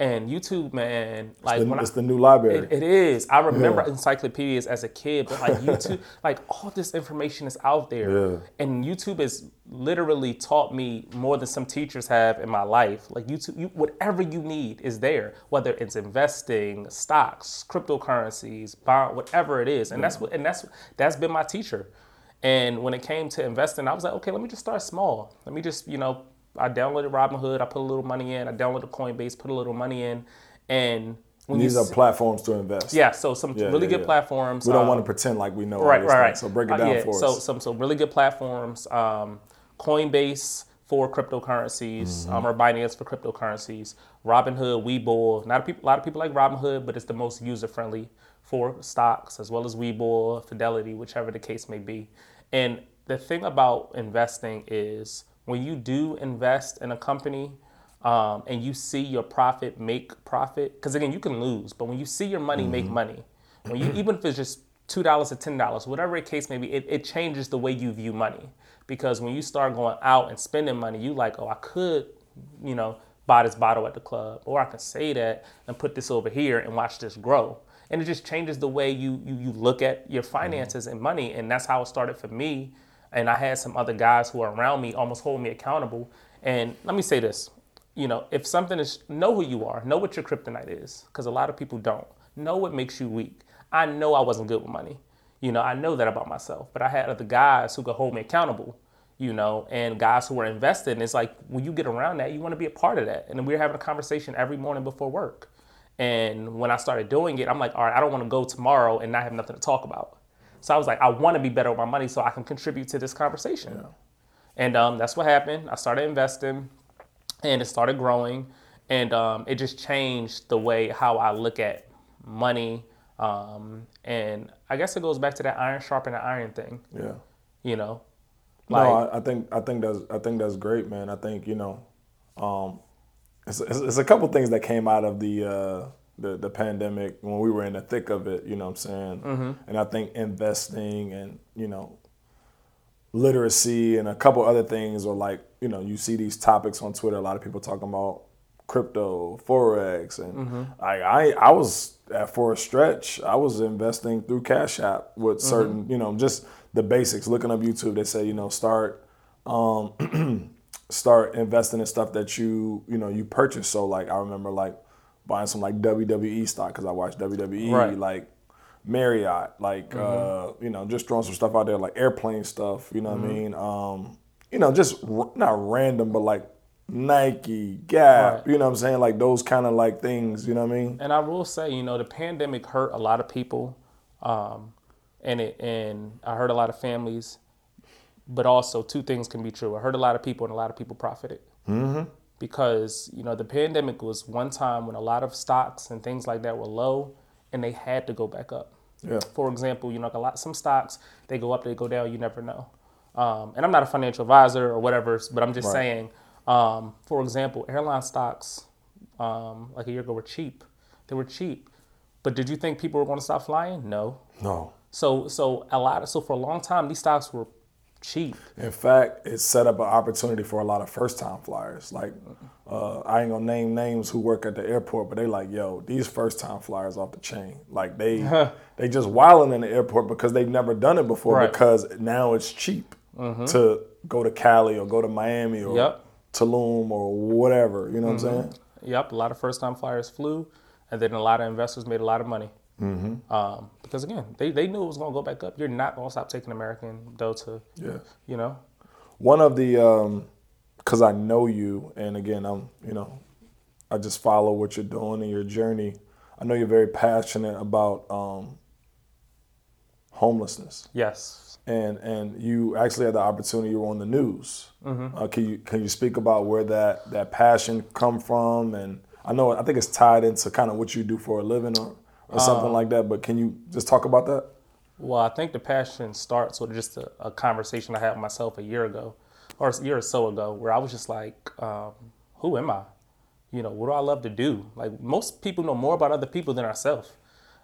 [SPEAKER 1] And YouTube, man, like
[SPEAKER 2] The-
[SPEAKER 1] when I,
[SPEAKER 2] it's the new library.
[SPEAKER 1] it, it is. I remember
[SPEAKER 2] Yeah.
[SPEAKER 1] encyclopedias as a kid, but like YouTube, like all this information is out there.
[SPEAKER 2] Yeah.
[SPEAKER 1] And YouTube has literally taught me more than some teachers have in my life. Like YouTube, you, whatever you need is there, whether it's investing, stocks, cryptocurrencies, bond, whatever it is. And that's what, and that's that's been my teacher. And when it came to investing, I was like, okay, let me just start small. Let me just, you know, I downloaded Robinhood, I put a little money in. I downloaded Coinbase, put a little money in, and when
[SPEAKER 2] These are platforms to invest.
[SPEAKER 1] yeah, so some
[SPEAKER 2] Yeah,
[SPEAKER 1] really
[SPEAKER 2] yeah,
[SPEAKER 1] good
[SPEAKER 2] yeah.
[SPEAKER 1] platforms.
[SPEAKER 2] We don't
[SPEAKER 1] um,
[SPEAKER 2] want to pretend like we know all
[SPEAKER 1] right, right.
[SPEAKER 2] So break it
[SPEAKER 1] Uh,
[SPEAKER 2] down
[SPEAKER 1] yeah,
[SPEAKER 2] for
[SPEAKER 1] so,
[SPEAKER 2] us.
[SPEAKER 1] So some some really good platforms. Um, Coinbase for cryptocurrencies,
[SPEAKER 2] Mm-hmm.
[SPEAKER 1] um, or Binance for cryptocurrencies. Robinhood, Webull. Not a, peop- a lot of people like Robinhood, but it's the most user friendly for stocks, as well as Webull, Fidelity, whichever the case may be. And the thing about investing is when you do invest in a company um, and you see your profit make profit, because again, you can lose, but when you see your money make money, when you even if it's just two dollars or ten dollars, whatever the case may be, it, it changes the way you view money. Because when you start going out and spending money, you like, oh, I could, you know, buy this bottle at the club, or I can say that and put this over here and watch this grow. And it just changes the way you you, you look at your finances and money. And that's how it started for me. And I had some other guys who are around me, almost holding me accountable. And let me say this, you know, if something is know who you are, know what your kryptonite is, because a lot of people don't. Know what makes you weak. I know I wasn't good with money. You know, I know that about myself, but I had other guys who could hold me accountable, you know, and guys who were invested. And it's like when you get around that, you want to be a part of that. And we were having a conversation every morning before work. And when I started doing it, I'm like, all right, I don't want to go tomorrow and not have nothing to talk about. So I was like, I want to be better with my money so I can contribute to this conversation. And um, that's what happened. I started investing and it started growing. And um, it just changed the way how I look at money. Um, and I guess it goes back to that iron sharpen the iron thing,
[SPEAKER 2] Yeah.
[SPEAKER 1] you know?
[SPEAKER 2] no, I, I think I think that's I think that's great, man. I think you know, um, it's, it's, it's a couple things that came out of the, uh, the the pandemic when we were in the thick of it. You know what I'm saying?
[SPEAKER 1] Mm-hmm.
[SPEAKER 2] And I think investing and you know, literacy and a couple other things are like you know you see these topics on Twitter. A lot of people talking about crypto, forex, and
[SPEAKER 1] Mm-hmm.
[SPEAKER 2] I, I I was at for a stretch. I was investing through Cash App with
[SPEAKER 1] Mm-hmm.
[SPEAKER 2] certain you know just the basics. Looking up YouTube, they say you know start. Um, start investing in stuff that you you know you purchase. So like I remember like buying some like WWE stock because I watched WWE.
[SPEAKER 1] Right.
[SPEAKER 2] Like Marriott, like uh, you know, just throwing some stuff out there, like airplane stuff. You know what I mean? Um, you know, just r- not random, but like Nike, Gap.
[SPEAKER 1] Right.
[SPEAKER 2] You know what I'm saying? Like those kind of like things. You know what I mean?
[SPEAKER 1] And I will say, you know, the pandemic hurt a lot of people, um, and it and I hurt a lot of families. But also, two things can be true. I hurt a lot of people, and a lot of people profited. Mm-hmm. Because you know, the pandemic was one time when a lot of stocks and things like that were low, and they had to go back up.
[SPEAKER 2] Yeah.
[SPEAKER 1] For example, you know, a lot some stocks they go up, they go down. You never know. Um, and I'm not a financial advisor or whatever, but I'm just
[SPEAKER 2] Right.
[SPEAKER 1] saying. Um, for example, airline stocks um, like a year ago were cheap. They were cheap. But did you think people were going to stop flying? No.
[SPEAKER 2] No.
[SPEAKER 1] So so a lot. Of, so for a long time, these stocks were cheap.
[SPEAKER 2] In fact, it set up an opportunity for a lot of first time flyers. Like, uh, I ain't gonna name names who work at the airport, but they like, yo, these first time flyers off the chain. Like they they just wilding in the airport because they've never done it before
[SPEAKER 1] Right.
[SPEAKER 2] because now it's cheap to go to Cali or go to Miami or
[SPEAKER 1] Yep.
[SPEAKER 2] Tulum or whatever. You know what I'm saying?
[SPEAKER 1] Yep. A lot of first time flyers flew, and then a lot of investors made a lot of money. Mm-hmm. Um, because again, they, they knew it was going to go back up. You're not going to stop taking American Delta.
[SPEAKER 2] Yeah.
[SPEAKER 1] You know.
[SPEAKER 2] One of the, um, cause I know you, and again, I'm, you know, I just follow what you're doing in your journey. I know you're very passionate about um, homelessness,
[SPEAKER 1] Yes.
[SPEAKER 2] and and you actually had the opportunity. You were on the news.
[SPEAKER 1] Mm-hmm.
[SPEAKER 2] Uh, can you can you speak about where that that passion come from? And I know I think it's tied into kind of what you do for a living or or something
[SPEAKER 1] Um,
[SPEAKER 2] like that. But can you just talk about that?
[SPEAKER 1] Well, I think the passion starts with just a, a conversation I had with myself a year ago, or a year or so ago, where I was just like, um, "Who am I? You know, what do I love to do?" Like most people know more about other people than ourselves.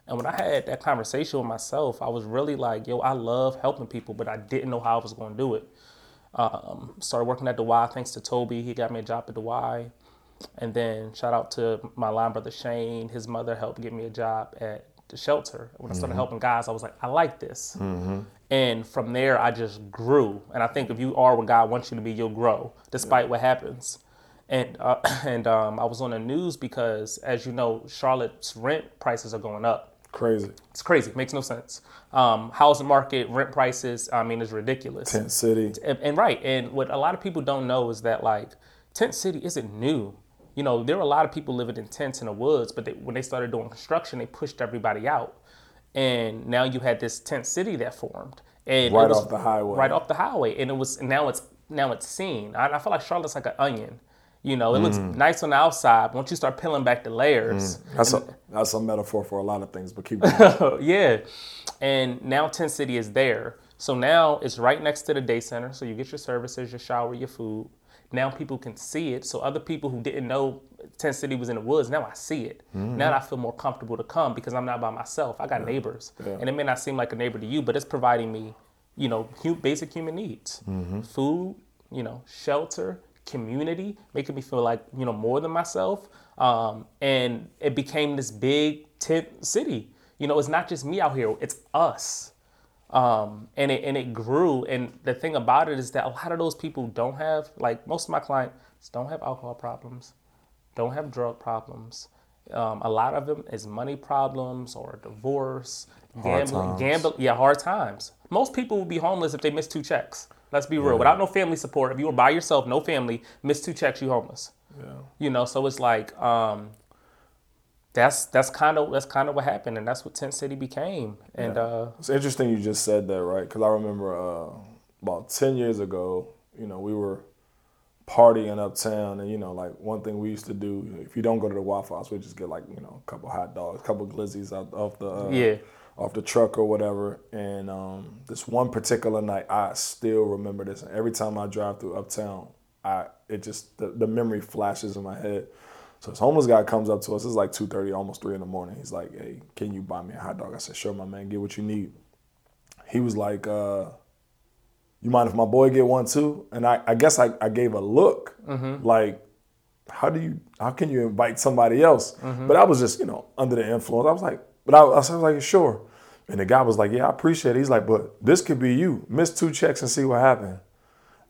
[SPEAKER 1] And when I had that conversation with myself, I was really like, "Yo, I love helping people, but I didn't know how I was going to do it." Um, started working at the Y thanks to Toby. He got me a job at the Y. And then shout out to my line brother Shane. His mother helped get me a job at the shelter. When I started helping guys, I was like, I like this. And from there, I just grew. And I think if you are what God wants you to be, you'll grow, despite what happens. And uh, and um, I was on the news because, as you know, Charlotte's rent prices are going up.
[SPEAKER 2] Crazy.
[SPEAKER 1] It's crazy. It makes no sense. Um, housing market, rent prices, I mean, is ridiculous.
[SPEAKER 2] Tent City.
[SPEAKER 1] And, and right, and what a lot of people don't know is that like tent city isn't new. You know, there were a lot of people living in tents in the woods, but they, when they started doing construction, they pushed everybody out, and now you had this tent city that formed, and
[SPEAKER 2] Right
[SPEAKER 1] was
[SPEAKER 2] off the highway.
[SPEAKER 1] right off the highway, and it was now it's now it's seen. I, I feel like Charlotte's like an onion. You know, it looks
[SPEAKER 2] Mm.
[SPEAKER 1] nice on the outside. but Once you start peeling back the layers,
[SPEAKER 2] That's a that's a metaphor for a lot of things, but keep going.
[SPEAKER 1] yeah. And now Tent City is there. So now it's right next to the day center. So you get your services, your shower, your food. Now people can see it. So other people who didn't know Tent City was in the woods, now I see it. Now I feel more comfortable to come because I'm not by myself. I got neighbors. And it may not seem like a neighbor to you, but it's providing me, you know, hu- basic human needs. Food, you know, shelter, community, making me feel like, you know, more than myself. Um, and it became this big tent city. You know, it's not just me out here, it's us um, and it and it grew. And the thing about it is that a lot of those people don't have like most of my clients don't have alcohol problems, don't have drug problems. Um, a lot of them is money problems or divorce, gambling,
[SPEAKER 2] times.
[SPEAKER 1] gamble. Yeah, hard times. Most people would be homeless if they missed two checks. Let's be real. Without no family support, if you were by yourself, no family, miss two checks, you homeless.
[SPEAKER 2] Yeah.
[SPEAKER 1] You know, so it's like um, that's that's kind of that's kind of what happened, and that's what Tent City became. And uh,
[SPEAKER 2] It's interesting you just said that, right? Because I remember uh, about 10 years ago, you know, we were partying uptown. And, you know, like one thing we used to do, if you don't go to the Waffle House, we just get like, you know, a couple hot dogs, a couple glizzies out, off the uh,
[SPEAKER 1] Yeah.
[SPEAKER 2] off the truck or whatever. And um, this one particular night, I still remember this. And every time I drive through uptown, I it just, the, the memory flashes in my head. So this homeless guy comes up to us. It's like 2.30, almost 3 in the morning. He's like, hey, can you buy me a hot dog? I said, sure, my man. Get what you need he was like, uh, "You mind if my boy get one too?" And I, I guess I, I gave a look, like, "How do you? How can you invite somebody else?" But I was just, you know, under the influence. I was like, "But I, I was like, sure." And the guy was like, "Yeah, I appreciate it." He's like, "But this could be you. Miss two checks and see what happened."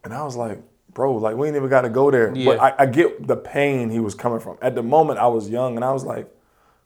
[SPEAKER 2] And I was like, "Bro, like we ain't even got to go there."
[SPEAKER 1] Yeah.
[SPEAKER 2] But I, I get the pain he was coming from. At the moment, I was young, and I was like,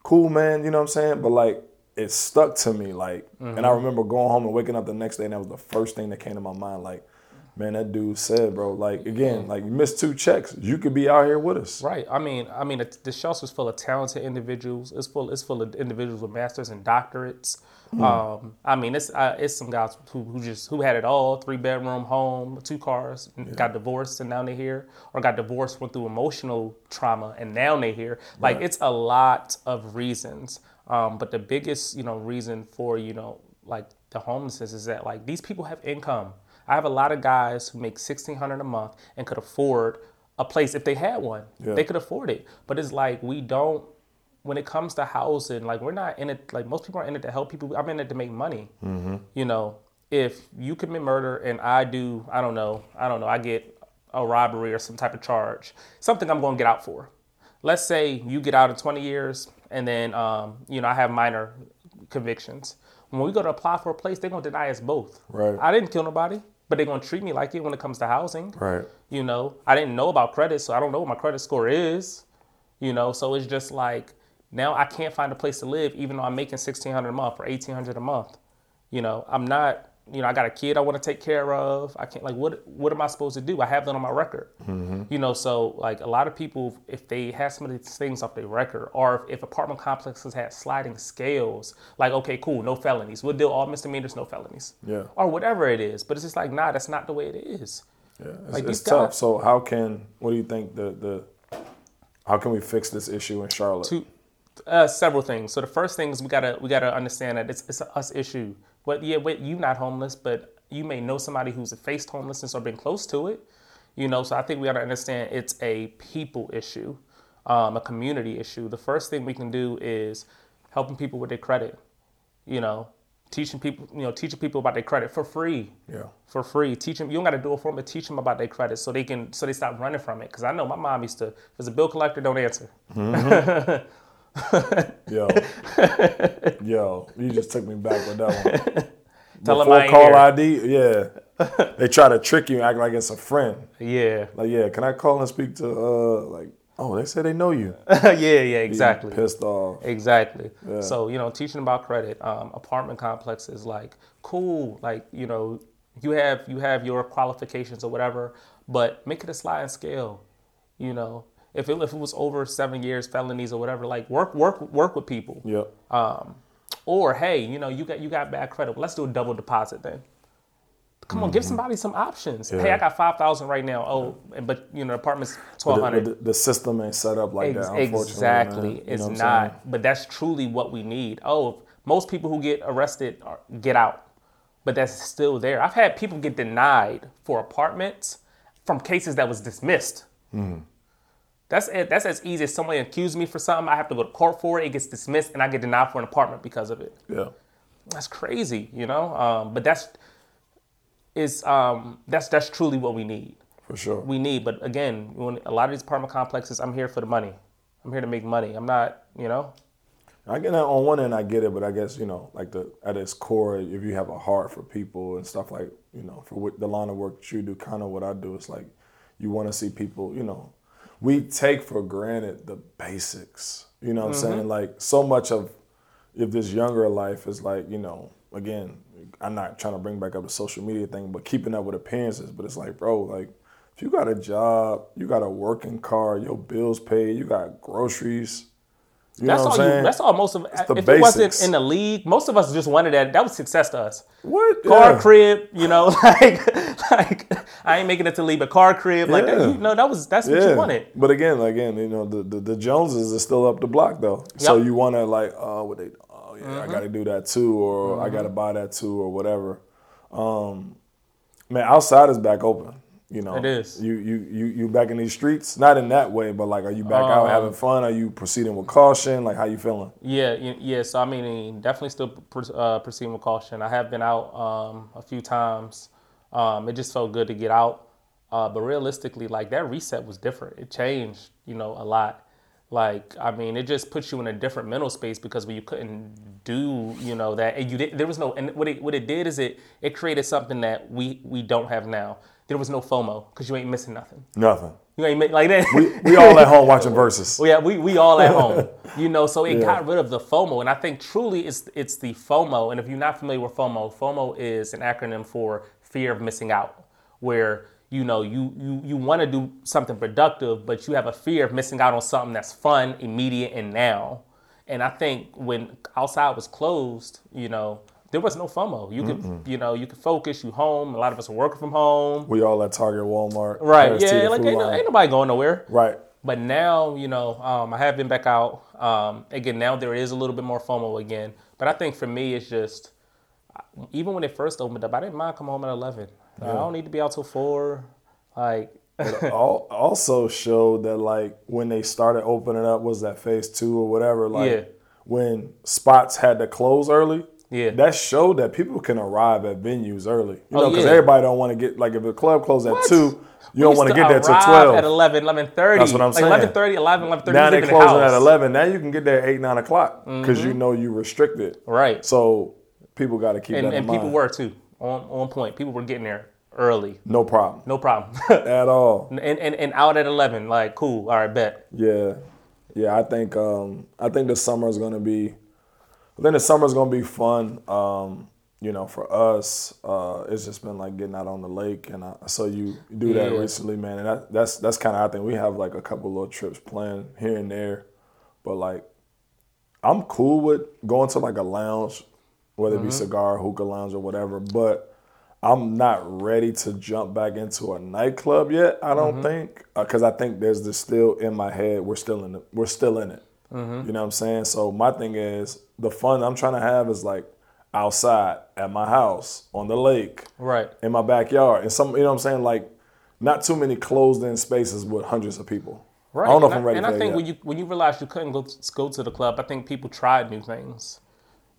[SPEAKER 2] "Cool, man." You know what I'm saying? But like it stuck to me like and i mm-hmm. remember going home and waking up the next day and that was the first thing that came to my mind like man that dude said bro like again like you missed two checks you could be out here with us
[SPEAKER 1] Right. I mean, I mean, the shelter's full of talented individuals. It's full. It's full of individuals with masters and doctorates. Um, I mean, it's uh, it's some guys who, who just who had it all: three bedroom home, two cars, and got divorced, and now they're here, or got divorced, went through emotional trauma, and now they're here. Like it's a lot of reasons. Um, but the biggest, you know, reason for you know, like the homelessness is that like these people have income. I have a lot of guys who make sixteen hundred a month and could afford a place if they had one.
[SPEAKER 2] Yeah.
[SPEAKER 1] They could afford it. But it's like we don't when it comes to housing, like we're not in it like most people are in it to help people. I'm in it to make money. You know, if you commit murder and I do, I don't know, I don't know, I get a robbery or some type of charge, something I'm going to get out for. Let's say you get out in 20 years and then um, you know I have minor convictions. When we go to apply for a place, they're gonna deny us both.
[SPEAKER 2] Right.
[SPEAKER 1] I didn't kill nobody, but they're gonna treat me like it when it comes to housing.
[SPEAKER 2] right
[SPEAKER 1] You know, I didn't know about credit, so I don't know what my credit score is. You know, so it's just like now I can't find a place to live, even though I'm making sixteen hundred a month or eighteen hundred a month. You know, I'm not. You know, I got a kid I want to take care of. I can't like what what am I supposed to do? I have that on my record. Mm-hmm. You know, so like a lot of people, if they have some of these things off their record, or if, if apartment complexes had sliding scales, like okay, cool, no felonies, we'll deal all misdemeanors, no felonies,
[SPEAKER 2] Yeah.
[SPEAKER 1] or whatever it is. But it's just like nah, that's not the way it is.
[SPEAKER 2] yeah it's,
[SPEAKER 1] Like,
[SPEAKER 2] it's tough so how can what do you think the the how can we fix this issue in charlotte
[SPEAKER 1] two uh, several things. So the first thing is we gotta we gotta understand that it's it's a us issue. But yeah, wait, you not homeless, but you may know somebody who's faced homelessness or been close to it. You know, so I think we gotta understand it's a people issue, um, a community issue. The first thing we can do is helping people with their credit. You know, teaching people, you know, teaching people about their credit for free
[SPEAKER 2] yeah
[SPEAKER 1] for free. Teach them. You don't got to do it for them, but teach them about their credit so they can so they stop running from it. Because I know my mom used to. If it's a bill collector, don't answer.
[SPEAKER 2] yo yo you just took me back with that one
[SPEAKER 1] Tell
[SPEAKER 2] Before
[SPEAKER 1] I
[SPEAKER 2] call
[SPEAKER 1] here.
[SPEAKER 2] ID, yeah. they try to trick you, and act like it's a friend.
[SPEAKER 1] Yeah,
[SPEAKER 2] Like, yeah, can I call and speak to uh like oh they say they know you.
[SPEAKER 1] yeah, yeah, exactly.
[SPEAKER 2] Pissed off.
[SPEAKER 1] Exactly. So you know, teaching about credit, um, apartment complexes, like cool, like you know, you have you have your qualifications or whatever, but make it a sliding scale. You know, if it if it was over seven years felonies or whatever, like work work work with people.
[SPEAKER 2] Yep.
[SPEAKER 1] Um, or hey, you know, you got you got bad credit. Let's do a double deposit then. Come on, give somebody some options. Hey, I got five thousand right now. Oh, and but you know, the apartment's twelve hundred.
[SPEAKER 2] the, the, the system ain't set up like that.
[SPEAKER 1] Ex-
[SPEAKER 2] Unfortunately,
[SPEAKER 1] exactly.
[SPEAKER 2] man.
[SPEAKER 1] It's not. But that's truly what we need. Oh, most people who get arrested are, get out. but that's still there. I've had people get denied for apartments from cases that was dismissed. That's it. That's as easy as somebody accused me for something. I have to go to court for it. It gets dismissed, and I get denied for an apartment because of it.
[SPEAKER 2] Yeah.
[SPEAKER 1] That's crazy, you know. Um, but that's is um, that's that's truly what we need.
[SPEAKER 2] For sure.
[SPEAKER 1] We need, but again, when a lot of these apartment complexes, I'm here for the money. I'm here to make money. I'm not, you know.
[SPEAKER 2] I get that on one end, I get it, but I guess you know, like the at its core, if you have a heart for people and stuff like you know, for what the line of work that you do, kind of what I do, it's like you want to see people. You know, we take for granted the basics. You know what I'm saying? Mm-hmm. Like so much of if this younger life is like you know, again, I'm not trying to bring back up the social media thing, but keeping up with appearances. But it's like, bro, like if you got a job, you got a working car, your bills paid, you got groceries. You
[SPEAKER 1] That's all you. That's all most of.
[SPEAKER 2] the
[SPEAKER 1] if it wasn't in the league, most of us just wanted that. That was success to us.
[SPEAKER 2] What?
[SPEAKER 1] Car,
[SPEAKER 2] Yeah.
[SPEAKER 1] crib, you know, like, like I ain't making it to leave a car, crib, like that.
[SPEAKER 2] Yeah.
[SPEAKER 1] You know, that was that's what you wanted.
[SPEAKER 2] But again, again, you know, the, the, the Joneses are still up the block though. So you want to like, oh, what they? Oh yeah,
[SPEAKER 1] Mm-hmm.
[SPEAKER 2] I got to do that too, or I got to buy that too, or whatever. Um, man, outside is back open. You know,
[SPEAKER 1] It is.
[SPEAKER 2] You you you you back in these streets? Not in that way, but like, are you back
[SPEAKER 1] Um,
[SPEAKER 2] out having fun? Are you proceeding with caution? Like, how you feeling?
[SPEAKER 1] Yeah, yeah. So I mean, definitely still uh, proceeding with caution. I have been out um, a few times. Um, it just felt good to get out, uh, but realistically, like that reset was different. It changed, you know, a lot. Like I mean, it just puts you in a different mental space because when you couldn't do, you know, that and you did, there was no. And what it what it did is it it created something that we we don't have now. There was no FOMO because you ain't missing nothing.
[SPEAKER 2] Nothing.
[SPEAKER 1] You ain't like that.
[SPEAKER 2] We all at home watching verses.
[SPEAKER 1] Well, yeah, we, we all at home, you know. So it got rid of the FOMO, and I think truly it's it's the FOMO. And if you're not familiar with FOMO, FOMO is an acronym for fear of missing out, where you know you you you want to do something productive, but you have a fear of missing out on something that's fun, immediate, and now. And I think when outside was closed, you know, there was no FOMO. You could you know you could focus. You home. A lot of us are working from home.
[SPEAKER 2] We all at Target, Walmart,
[SPEAKER 1] Right. Yeah. Like ain't, ain't nobody going nowhere.
[SPEAKER 2] Right.
[SPEAKER 1] But now, you know, um, I have been back out. Um, again, now there is a little bit more FOMO again. But I think for me, it's just, even when it first opened up, I didn't mind coming home at 11. I don't need to be out till 4. Like,
[SPEAKER 2] Al- also showed that like when they started opening up was that phase two or whatever like
[SPEAKER 1] Yeah.
[SPEAKER 2] when spots had to close early
[SPEAKER 1] Yeah.
[SPEAKER 2] that showed that people can arrive at venues early you oh, know
[SPEAKER 1] Oh,
[SPEAKER 2] because
[SPEAKER 1] yeah.
[SPEAKER 2] everybody don't want to get like if the club closed at
[SPEAKER 1] What?
[SPEAKER 2] two you don't want to get there till
[SPEAKER 1] arrive
[SPEAKER 2] 12
[SPEAKER 1] At 11, 11.30.
[SPEAKER 2] That's what I'm
[SPEAKER 1] like
[SPEAKER 2] saying.
[SPEAKER 1] 11.30, 11, 11.30.
[SPEAKER 2] now
[SPEAKER 1] we
[SPEAKER 2] they
[SPEAKER 1] leaving the
[SPEAKER 2] closing at 11 now you can get there at 8 9 o'clock because you mm-hmm. know you restricted
[SPEAKER 1] Right.
[SPEAKER 2] so people got to keep
[SPEAKER 1] And,
[SPEAKER 2] that in
[SPEAKER 1] and people
[SPEAKER 2] mind
[SPEAKER 1] were too, on, on point. People were getting there early.
[SPEAKER 2] no problem
[SPEAKER 1] No problem.
[SPEAKER 2] at all
[SPEAKER 1] and, and, and out at 11, like, cool. All right, bet.
[SPEAKER 2] Yeah, yeah. I think um, I think the summer is gonna be. I think the summer is gonna be fun. Um, you know, for us, uh, it's just been like getting out on the lake, and I saw you do that
[SPEAKER 1] Yeah.
[SPEAKER 2] recently, man. And that, that's that's kind of I think we have like a couple little trips planned here and there, but like I'm cool with going to like a lounge, whether it be mm-hmm. cigar, hookah lounge, or whatever. But I'm not ready to jump back into a nightclub yet. I don't mm-hmm. think uh, because I think there's this still in my head. We're still in it. We're still in it. Mm-hmm. You know what I'm saying? So my thing is the fun I'm trying to have is like outside at my house on the lake
[SPEAKER 1] Right.
[SPEAKER 2] in my backyard and some. You know what I'm saying? Like not too many closed in spaces with hundreds of people.
[SPEAKER 1] Right.
[SPEAKER 2] I don't know if
[SPEAKER 1] and
[SPEAKER 2] I'm ready
[SPEAKER 1] and I
[SPEAKER 2] that
[SPEAKER 1] think
[SPEAKER 2] yet.
[SPEAKER 1] when you when you realized you couldn't go go to the club, I think people tried new things,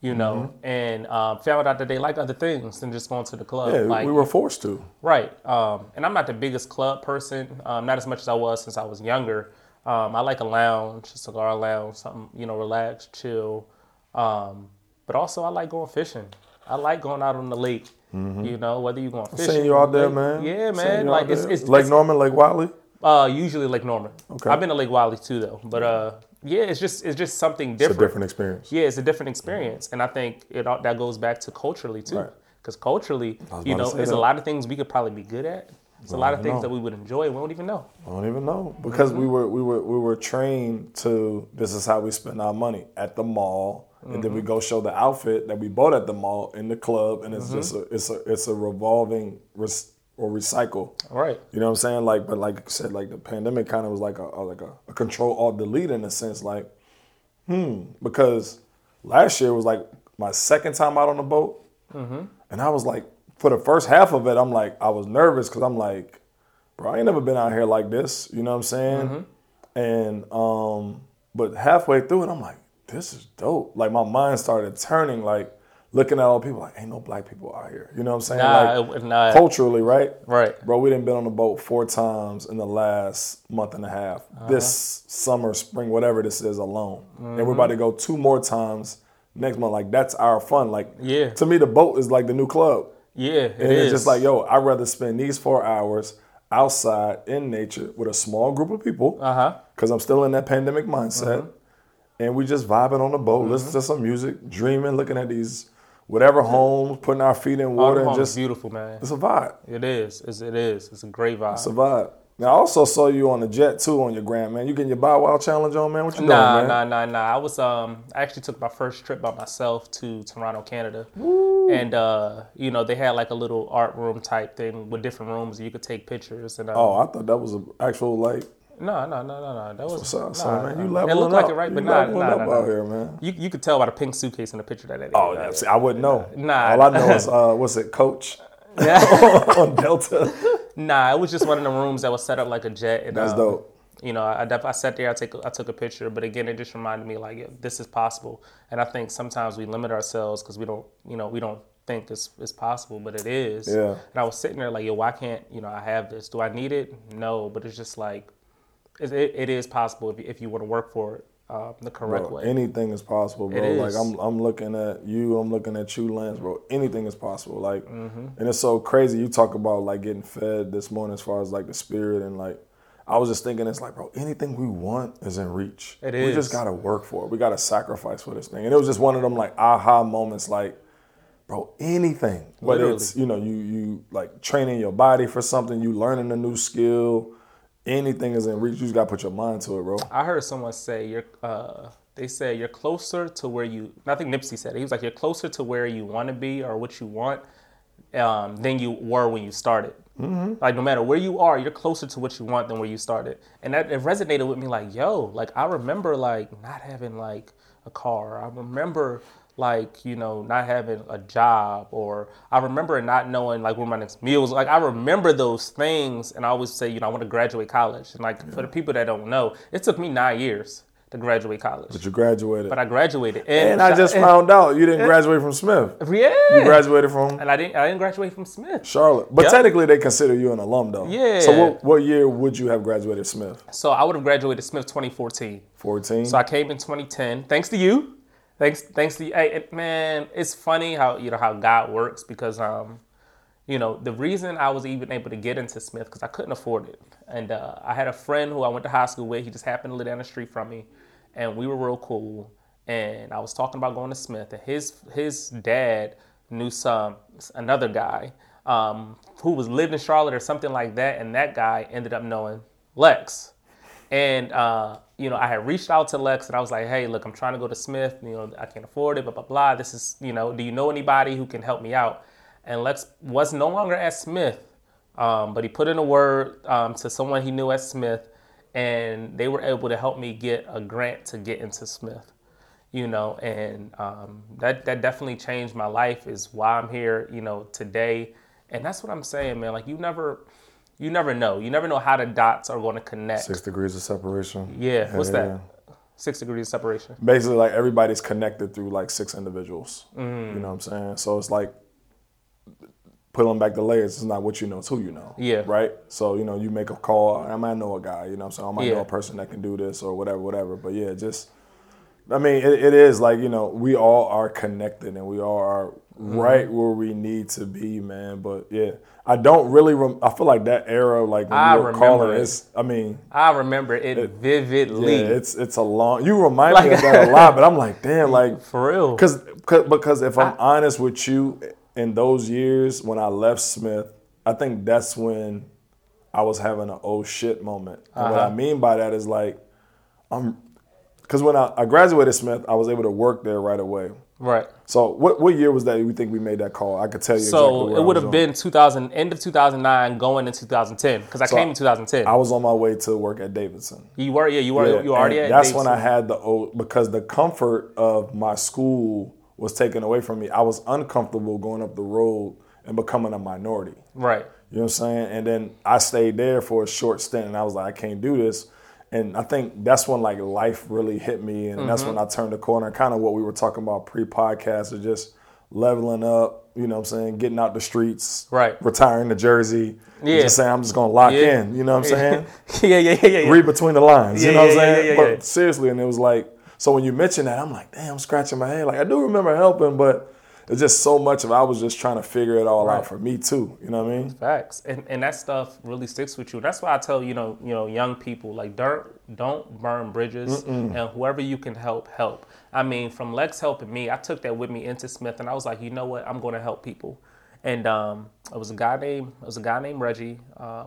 [SPEAKER 1] you know,
[SPEAKER 2] Mm-hmm.
[SPEAKER 1] and um, found out that they like other things than just going to the club.
[SPEAKER 2] yeah,
[SPEAKER 1] like,
[SPEAKER 2] we were forced to.
[SPEAKER 1] right. Um, and I'm not the biggest club person, um, not as much as I was since I was younger. Um, I like a lounge, a cigar lounge, something you know, relaxed, chill. Um, but also, I like going fishing. I like going out on the lake. You know, whether you're going fishing.
[SPEAKER 2] Mm-hmm. Seeing you out there,
[SPEAKER 1] lake-
[SPEAKER 2] man.
[SPEAKER 1] Yeah, man. Like it's,
[SPEAKER 2] there.
[SPEAKER 1] it's
[SPEAKER 2] Lake
[SPEAKER 1] it's-
[SPEAKER 2] Norman, Lake Wylie.
[SPEAKER 1] uh, usually Lake Norman.
[SPEAKER 2] Okay.
[SPEAKER 1] I've been to Lake Wylie too, though. But uh, yeah, it's just it's just something different.
[SPEAKER 2] It's a
[SPEAKER 1] different.
[SPEAKER 2] experience.
[SPEAKER 1] Yeah, it's a different experience, and I think it all, that goes back to culturally too.
[SPEAKER 2] Right.
[SPEAKER 1] Because culturally, you know, there's a lot of things we could probably be good at. There's a lot of things
[SPEAKER 2] know.
[SPEAKER 1] that we would enjoy. We don't even know.
[SPEAKER 2] I don't even know because
[SPEAKER 1] Mm-hmm.
[SPEAKER 2] we were we were we were trained to this is how we spend our money at the mall, and then we
[SPEAKER 1] Mm-hmm.
[SPEAKER 2] go show the outfit that we bought at the mall in the club, and it's
[SPEAKER 1] Mm-hmm.
[SPEAKER 2] just a, it's a it's a revolving res, or recycle.
[SPEAKER 1] All right.
[SPEAKER 2] You know what I'm saying? Like, but like I said, like the pandemic kind of was like a, a like a, a control alt delete in a sense. Like, hmm, because last year was like my second time out on the boat, And I was like, for the first half of it, I'm like, I was nervous because I'm like, bro, I ain't never been out here like this. You know what I'm saying? And um, but halfway through it, I'm like, this is dope. Like my mind started turning, like looking at all people, like, ain't no black people out here. You know what I'm saying?
[SPEAKER 1] Nah,
[SPEAKER 2] like
[SPEAKER 1] it- nah.
[SPEAKER 2] culturally, right?
[SPEAKER 1] Right.
[SPEAKER 2] Bro, we done been on the boat four times in the last month and a half.
[SPEAKER 1] Uh-huh.
[SPEAKER 2] This summer, spring, whatever this is alone. And
[SPEAKER 1] Mm-hmm.
[SPEAKER 2] we're about to go two more times next month. Like that's our fun. Like
[SPEAKER 1] Yeah.
[SPEAKER 2] to me, the boat is like the new club.
[SPEAKER 1] Yeah, it
[SPEAKER 2] And
[SPEAKER 1] is.
[SPEAKER 2] it's just like, yo, I'd rather spend these four hours outside in nature with a small group of people.
[SPEAKER 1] Uh huh.
[SPEAKER 2] Because I'm still in that pandemic mindset.
[SPEAKER 1] Mm-hmm.
[SPEAKER 2] And we just vibing on the boat, listening to some music, dreaming, looking at these whatever homes, putting our feet in water, and
[SPEAKER 1] Home
[SPEAKER 2] just
[SPEAKER 1] beautiful, man.
[SPEAKER 2] it's a vibe.
[SPEAKER 1] It is. It's, it is. It's a great vibe.
[SPEAKER 2] It's a vibe. Now, I also saw you on the jet too on your gram, man. You getting your Bow Wow challenge on, man? What you
[SPEAKER 1] Nah,
[SPEAKER 2] doing, man?
[SPEAKER 1] nah, nah, nah. I was um I actually took my first trip by myself to Toronto, Canada. And uh, you know, they had like a little art room type thing with different rooms you could take pictures and um,
[SPEAKER 2] Oh, I thought that was an actual like.
[SPEAKER 1] No, no, no, no, no. That was
[SPEAKER 2] What's up,
[SPEAKER 1] nah,
[SPEAKER 2] son, man? You leveling
[SPEAKER 1] It looked
[SPEAKER 2] up.
[SPEAKER 1] like it, right?
[SPEAKER 2] You
[SPEAKER 1] But nah, nah, nah,
[SPEAKER 2] out
[SPEAKER 1] nah.
[SPEAKER 2] here, man.
[SPEAKER 1] You you could tell by the pink suitcase in the picture that they
[SPEAKER 2] Oh, yeah. See, I wouldn't know.
[SPEAKER 1] Nah.
[SPEAKER 2] All I know is uh, what's it, Coach
[SPEAKER 1] Yeah.
[SPEAKER 2] on Delta.
[SPEAKER 1] Nah, it was just one of the rooms that was set up like a jet. And,
[SPEAKER 2] That's
[SPEAKER 1] um,
[SPEAKER 2] dope.
[SPEAKER 1] You know, I, def- I sat there, I, take, I took a picture, but again, it just reminded me like, this is possible. And I think sometimes we limit ourselves because we don't, you know, we don't think it's, it's possible, but it is.
[SPEAKER 2] Yeah.
[SPEAKER 1] And I was sitting there like, yo, why can't, you know, I have this? Do I need it? No, but it's just like, it, it, is possible if you, if you want to work for it uh, the correct
[SPEAKER 2] Bro,
[SPEAKER 1] way.
[SPEAKER 2] anything is possible, bro.
[SPEAKER 1] It
[SPEAKER 2] Like
[SPEAKER 1] is.
[SPEAKER 2] I'm, I'm looking at you. I'm looking at you, Lance, bro. Anything is possible. Like,
[SPEAKER 1] Mm-hmm.
[SPEAKER 2] and it's so crazy. You talk about like getting fed this morning, as far as like the spirit and like. I was just thinking, it's like, bro, anything we want is in reach.
[SPEAKER 1] It
[SPEAKER 2] We just gotta work for it. We gotta sacrifice for this thing. And it was just one of them like aha moments, like, bro, anything. Whether
[SPEAKER 1] Literally.
[SPEAKER 2] it's you know you you like training your body for something, you learning a new skill. Anything is in reach. You just gotta put your mind to it, bro.
[SPEAKER 1] I heard someone say you're. Uh, they said you're closer to where you. I think Nipsey said it. He was like you're closer to where you want to be or what you want um, than you were when you started. Like no matter where you are, you're closer to what you want than where you started, and that it resonated with me. Like yo, like I remember like not having like a car. I remember like you know not having a job, or I remember not knowing like where my next meal was. Like I remember those things, and I always say you know I want to graduate college. And like for the people that don't know, it took me nine years to graduate college,
[SPEAKER 2] But you graduated.
[SPEAKER 1] but I graduated.
[SPEAKER 2] And I just found out you didn't graduate from Smith.
[SPEAKER 1] yeah,
[SPEAKER 2] You graduated from
[SPEAKER 1] and I didn't I didn't graduate from Smith.
[SPEAKER 2] Charlotte. But
[SPEAKER 1] Yep.
[SPEAKER 2] technically, they consider you an alum, though.
[SPEAKER 1] Yeah.
[SPEAKER 2] So what, what year would you have graduated Smith?
[SPEAKER 1] So I would have graduated Smith 2014.
[SPEAKER 2] 14?
[SPEAKER 1] So I came in 2010, thanks to you. Thanks, thanks to you. Hey, man, it's funny how you know how God works because um, you know, the reason I was even able to get into Smith because I couldn't afford it, and uh, I had a friend who I went to high school with. He just happened to live down the street from me, and we were real cool. And I was talking about going to Smith, and his his dad knew some another guy um, who was lived in Charlotte or something like that, and that guy ended up knowing Lex. And uh, you know, I had reached out to Lex and I was like, "Hey, look, I'm trying to go to Smith. You know, I can't afford it. Blah blah blah. This is, you know, do you know anybody who can help me out?" And Lex was no longer at Smith, um, but he put in a word um, to someone he knew at Smith, and they were able to help me get a grant to get into Smith. You know, and um, that that definitely changed my life. Is why I'm here. You know, today, and that's what I'm saying, man. Like you never. You never know. You never know how the dots are going to connect.
[SPEAKER 2] Six degrees of separation.
[SPEAKER 1] Yeah, what's
[SPEAKER 2] yeah.
[SPEAKER 1] that? Six degrees of separation.
[SPEAKER 2] Basically, like everybody's connected through like six individuals.
[SPEAKER 1] Mm.
[SPEAKER 2] You know what I'm saying? So it's like pulling back the layers. It's not what you know, it's who you know.
[SPEAKER 1] Yeah.
[SPEAKER 2] Right? So, you know, you make a call. I might know a guy, you know what I'm saying? I might
[SPEAKER 1] Yeah.
[SPEAKER 2] know a person that can do this or whatever, whatever. But yeah, just, I mean, it, it is like, you know, we all are connected and we all are
[SPEAKER 1] Mm-hmm.
[SPEAKER 2] right where we need to be, man. But yeah, I don't really, rem- I feel like that era, like when
[SPEAKER 1] I
[SPEAKER 2] you were calling,
[SPEAKER 1] it.
[SPEAKER 2] it's, I mean,
[SPEAKER 1] I remember it, vividly.
[SPEAKER 2] yeah, it's it's a long. You remind me of that a lot, but I'm like, damn, like
[SPEAKER 1] For real.
[SPEAKER 2] Because because if I'm honest with you, in those years when I left Smith, I think that's when I was having an oh shit moment. And what I
[SPEAKER 1] Uh-huh.
[SPEAKER 2] mean by that is like, I'm because when I, I graduated Smith, I was able to work there right away.
[SPEAKER 1] Right.
[SPEAKER 2] So what what year was that? You think we made that call? I could tell you.
[SPEAKER 1] So
[SPEAKER 2] exactly
[SPEAKER 1] it would have been 2000, end of 2009, going in 2010, because I came in 2010.
[SPEAKER 2] I was on my way to work at Davidson.
[SPEAKER 1] you were, yeah, you were,
[SPEAKER 2] Yeah,
[SPEAKER 1] you were already
[SPEAKER 2] and
[SPEAKER 1] at
[SPEAKER 2] That's
[SPEAKER 1] Davidson.
[SPEAKER 2] when I had the old because the comfort of my school was taken away from me, I was uncomfortable going up the road and becoming a minority.
[SPEAKER 1] Right.
[SPEAKER 2] You know what I'm saying? And then I stayed there for a short stint and I was like, I can't do this. And I think that's when like life really hit me. And that's
[SPEAKER 1] Mm-hmm.
[SPEAKER 2] when I turned the corner. Kind of what we were talking about pre podcast is just leveling up, you know what I'm saying? Getting out the streets,
[SPEAKER 1] Right.
[SPEAKER 2] retiring to Jersey.
[SPEAKER 1] Yeah.
[SPEAKER 2] Just saying, I'm just going to lock
[SPEAKER 1] Yeah.
[SPEAKER 2] in. You know what I'm saying?
[SPEAKER 1] yeah, yeah, yeah, yeah.
[SPEAKER 2] Read between the lines. You
[SPEAKER 1] Yeah,
[SPEAKER 2] know what
[SPEAKER 1] yeah,
[SPEAKER 2] I'm
[SPEAKER 1] yeah,
[SPEAKER 2] saying?
[SPEAKER 1] yeah,
[SPEAKER 2] but
[SPEAKER 1] yeah.
[SPEAKER 2] seriously, and it was like, so when you mentioned that, I'm like, damn, I'm scratching my head. Like, I do remember helping, but it's just so much of I was just trying to figure it all out for me too. You know what I mean?
[SPEAKER 1] Facts, and and that stuff really sticks with you. That's why I tell you know you know young people like don't don't burn bridges, and whoever you can help, help. I mean, from Lex helping me, I took that with me into Smith, and I was like, you know what, I'm going to help people. And um, it was a guy named it was a guy named Reggie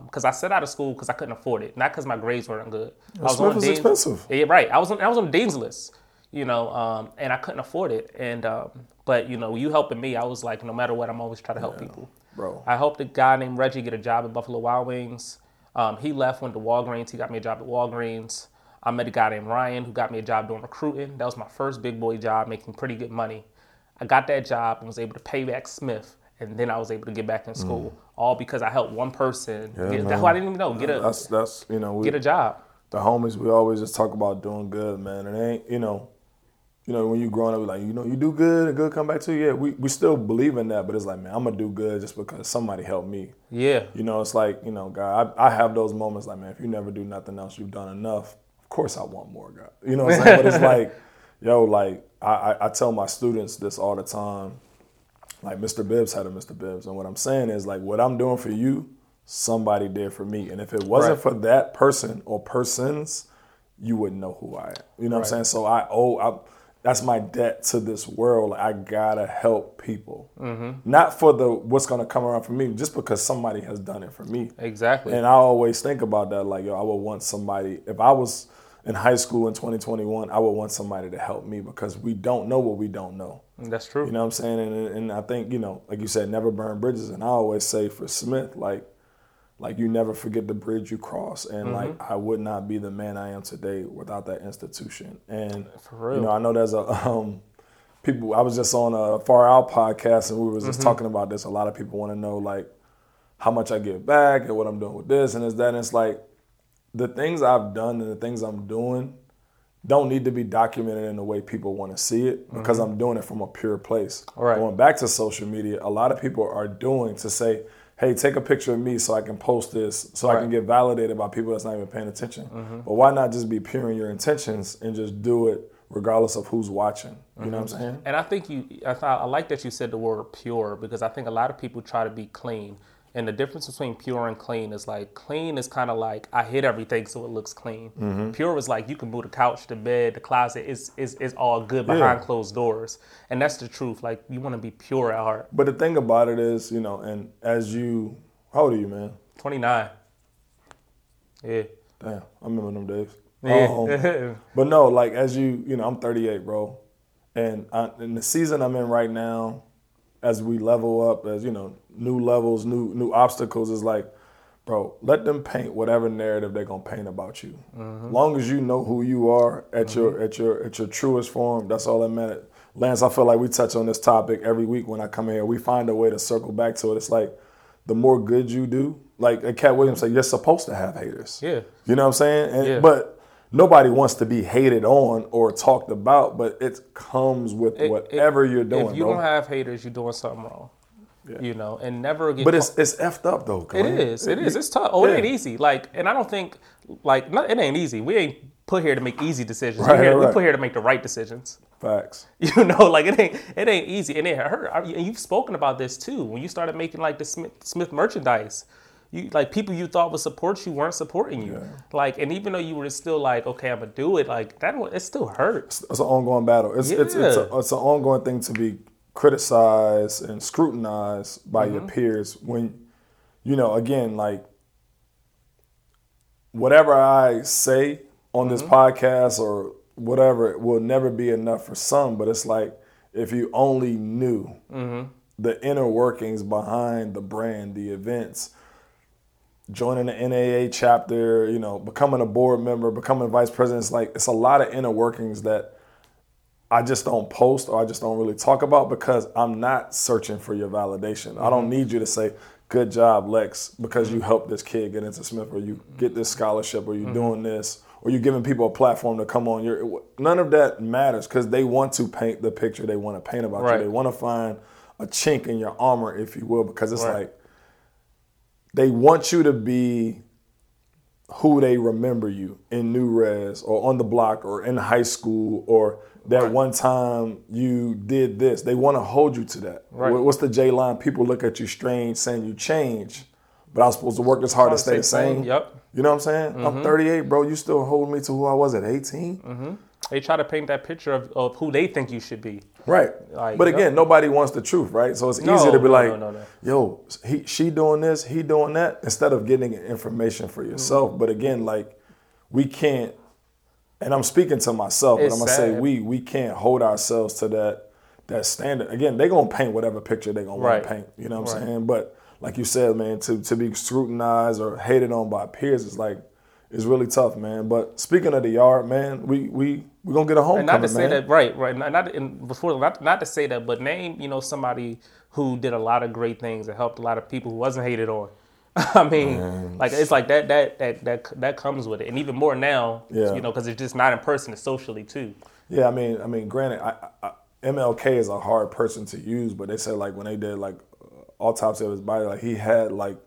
[SPEAKER 1] because I set out of school because I couldn't afford it, not because my grades weren't good. I was
[SPEAKER 2] Smith is
[SPEAKER 1] Dean's-
[SPEAKER 2] expensive.
[SPEAKER 1] Yeah, right. I was on I was on the dean's list, you know, um, and I couldn't afford it. And um, but you know, you helping me, I was like, no matter what, I'm always trying to help people.
[SPEAKER 2] Bro.
[SPEAKER 1] I helped a guy named Reggie get a job at Buffalo Wild Wings. Um, he left, went to Walgreens. He got me a job at Walgreens. I met a guy named Ryan who got me a job doing recruiting. That was my first big boy job, making pretty good money. I got that job and was able to pay back Smith, and then I was able to get back in school, all because I helped one person get,
[SPEAKER 2] Mm.
[SPEAKER 1] who I didn't even know get a
[SPEAKER 2] That's that's you know we
[SPEAKER 1] get a job.
[SPEAKER 2] the homies we always just talk about doing good, man. It ain't you know, you know when you growing up, like you know you do good and good come back to you. Yeah, we we still believe in that, but it's like man, I'm gonna do good just because somebody helped me.
[SPEAKER 1] Yeah,
[SPEAKER 2] You know, it's like you know, God, I, I have those moments like man, if you never do nothing else, you've done enough. Of course, I want more, God. You know what I'm saying? but it's like, yo, like I, I, I tell my students this all the time. Like Mr. Bibbs had a Mr. Bibbs, and what I'm saying is like what I'm doing for you, somebody did for me, and if it wasn't
[SPEAKER 1] Right.
[SPEAKER 2] for that person or persons, you wouldn't know who I am. You know what I'm saying? So I owe. I, that's my debt to this world. I gotta help people,
[SPEAKER 1] Mm-hmm.
[SPEAKER 2] not for the what's gonna come around for me, just because somebody has done it for me.
[SPEAKER 1] exactly.
[SPEAKER 2] And I always think about that, like, yo, I would want somebody, if I was in high school in 2021, I would want somebody to help me because we don't know what we don't know.
[SPEAKER 1] That's true.
[SPEAKER 2] You know what I'm saying? And, and I think, you know, like you said, never burn bridges. And I always say for Smith, like, like you never forget the bridge you cross. And mm-hmm. like, I would not be the man I am today without that institution. And,
[SPEAKER 1] For real.
[SPEAKER 2] you know, I know there's a, um, people, I was just on a Far Out podcast and we was just mm-hmm. talking about this. A lot of people want to know, like, how much I give back and what I'm doing with this and it's that. And it's like, the things I've done and the things I'm doing don't need to be documented in the way people want to see it because mm-hmm. I'm doing it from a pure place.
[SPEAKER 1] Right.
[SPEAKER 2] Going back to social media, a lot of people are doing to say, hey, take a picture of me so I can post this, so I can get validated by people that's not even paying attention. Mm-hmm. But why not just be pure in your intentions and just do it regardless of who's watching? You know what I'm mm-hmm. saying?
[SPEAKER 1] And I think you, I, thought, I like that you said the word pure because I think a lot of people try to be clean. And the difference between pure and clean is like clean is kind of like I hit everything so it looks clean.
[SPEAKER 2] Mm-hmm.
[SPEAKER 1] Pure is like you can move the couch, the bed, the closet. It's, it's, it's all good behind closed doors. And that's the truth. Like you want to be pure at heart.
[SPEAKER 2] But the thing about it is, you know, and as you, how old are you, man?
[SPEAKER 1] 29. Yeah.
[SPEAKER 2] Damn, I remember them days.
[SPEAKER 1] Yeah.
[SPEAKER 2] Um, but no, like as you, you know, I'm 38, bro, and I, in the season I'm in right now, as we level up, as you know, new levels, new new obstacles is like, bro, let them paint whatever narrative they're gonna paint about you. Mm-hmm. Long as you know who you are at mm-hmm. your at your at your truest form, that's all that matters. Lance, I feel like we touch on this topic every week when I come here. We find a way to circle back to it. It's like the more good you do, like like Katt Williams said, you're supposed to have haters.
[SPEAKER 1] Yeah.
[SPEAKER 2] You know what I'm saying? And,
[SPEAKER 1] Yeah.
[SPEAKER 2] But nobody wants to be hated on or talked about, but it comes with
[SPEAKER 1] It-
[SPEAKER 2] whatever
[SPEAKER 1] it-
[SPEAKER 2] you're doing,
[SPEAKER 1] If you
[SPEAKER 2] bro.
[SPEAKER 1] don't have haters, you're doing something wrong. You know, and never get
[SPEAKER 2] but it's it's effed up though.
[SPEAKER 1] It is. It is. It's tough. Oh, it ain't easy. Like, and I don't think like not, it ain't easy. We ain't put here to make easy decisions.
[SPEAKER 2] Right,
[SPEAKER 1] we, here,
[SPEAKER 2] right,
[SPEAKER 1] we put here to make the right decisions.
[SPEAKER 2] Facts.
[SPEAKER 1] You know, like it ain't it ain't easy, and it hurt. I- And you've spoken about this too when you started making like the Smith, Smith merchandise. You like people you thought would support you weren't supporting you. Like, and even though you were still like, okay, I'm gonna do it. Like that, it still hurts.
[SPEAKER 2] It's an ongoing battle. It's it's it's, a, it's an ongoing thing to be criticized and scrutinized by your
[SPEAKER 1] Mm-hmm.
[SPEAKER 2] peers when you know again like whatever I say on this
[SPEAKER 1] Mm-hmm.
[SPEAKER 2] podcast or whatever it will never be enough for some but it's like if you only knew
[SPEAKER 1] Mm-hmm.
[SPEAKER 2] the inner workings behind the brand the events joining the NAA chapter, you know, becoming a board member, becoming vice president. It's like it's a lot of inner workings that I just don't post or I just don't really talk about because I'm not searching for your validation. I don't mm-hmm. need you to say, good job, Lex, because you mm-hmm. helped this kid get into Smith or you get this scholarship or you're mm-hmm. doing this or you're giving people a platform to come on your none of that matters because they want to paint the picture they want to paint about
[SPEAKER 1] Right.
[SPEAKER 2] you. They want to find a chink in your armor, if you will, because it's
[SPEAKER 1] Right.
[SPEAKER 2] like they want you to be who they remember you in New Res or on the block or in high school or that one time you did this. They want to hold you to that.
[SPEAKER 1] Right.
[SPEAKER 2] What's the J line? People look at you strange saying you change, but I was supposed to work as hard to stay the same.
[SPEAKER 1] Yep.
[SPEAKER 2] You know what I'm saying? I'm mm-hmm. 38, bro. You still hold me to who I was at 18? Mm-hmm.
[SPEAKER 1] They try to paint that picture of, of who they think you should be.
[SPEAKER 2] Right.
[SPEAKER 1] Like,
[SPEAKER 2] but again, nobody wants the truth, right? So it's
[SPEAKER 1] No,
[SPEAKER 2] easy to be
[SPEAKER 1] no,
[SPEAKER 2] like, yo, he, she doing this, he doing that, instead of getting information for yourself.
[SPEAKER 1] Mm-hmm.
[SPEAKER 2] But again, like, we can't, and I'm speaking to myself,
[SPEAKER 1] It's
[SPEAKER 2] but I'm gonna say we we can't hold ourselves to that that standard. Again, they're gonna paint whatever picture they're gonna
[SPEAKER 1] Right.
[SPEAKER 2] want to paint. You know what I'm saying? But like you said, man, to to be scrutinized or hated on by peers is like it's really tough, man. But speaking of the yard, man, we we we gonna get a homecoming,
[SPEAKER 1] And not to say
[SPEAKER 2] man.
[SPEAKER 1] that, right, right. Not, in, before, not, not to say that, but name, you know, somebody who did a lot of great things and helped a lot of people who wasn't hated on. I mean, like it's like that, that, that, that, that comes with it, and even more now,
[SPEAKER 2] Yeah.
[SPEAKER 1] you know, because it's just not in person; it's socially too.
[SPEAKER 2] Yeah, I mean, I mean, granted, I, I, MLK is a hard person to use, but they said like when they did like uh, autopsy of his body, like he had like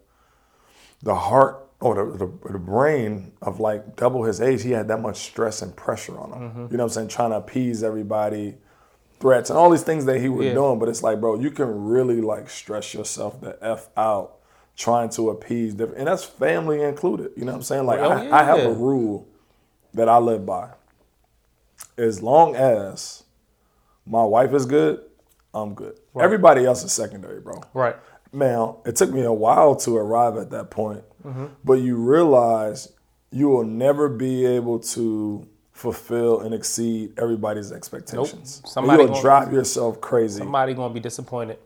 [SPEAKER 2] the heart or the, the the brain of like double his age. He had that much stress and pressure on him. Mm-hmm. You know what I'm saying? Trying to appease everybody, threats and all these things that he was
[SPEAKER 1] Yeah.
[SPEAKER 2] doing. But it's like, bro, you can really like stress yourself the f out trying to appease different, and that's family included. You know what I'm saying? Like
[SPEAKER 1] Oh,
[SPEAKER 2] I, I have a rule that I live by as long as my wife is good, I'm good. Everybody else is secondary, bro.
[SPEAKER 1] Right.
[SPEAKER 2] Man, it took me a while to arrive at that point,
[SPEAKER 1] Mm-hmm.
[SPEAKER 2] but you realize you will never be able to fulfill and exceed everybody's expectations.
[SPEAKER 1] Somebody
[SPEAKER 2] You'll drive yourself crazy,
[SPEAKER 1] Somebody gonna be disappointed.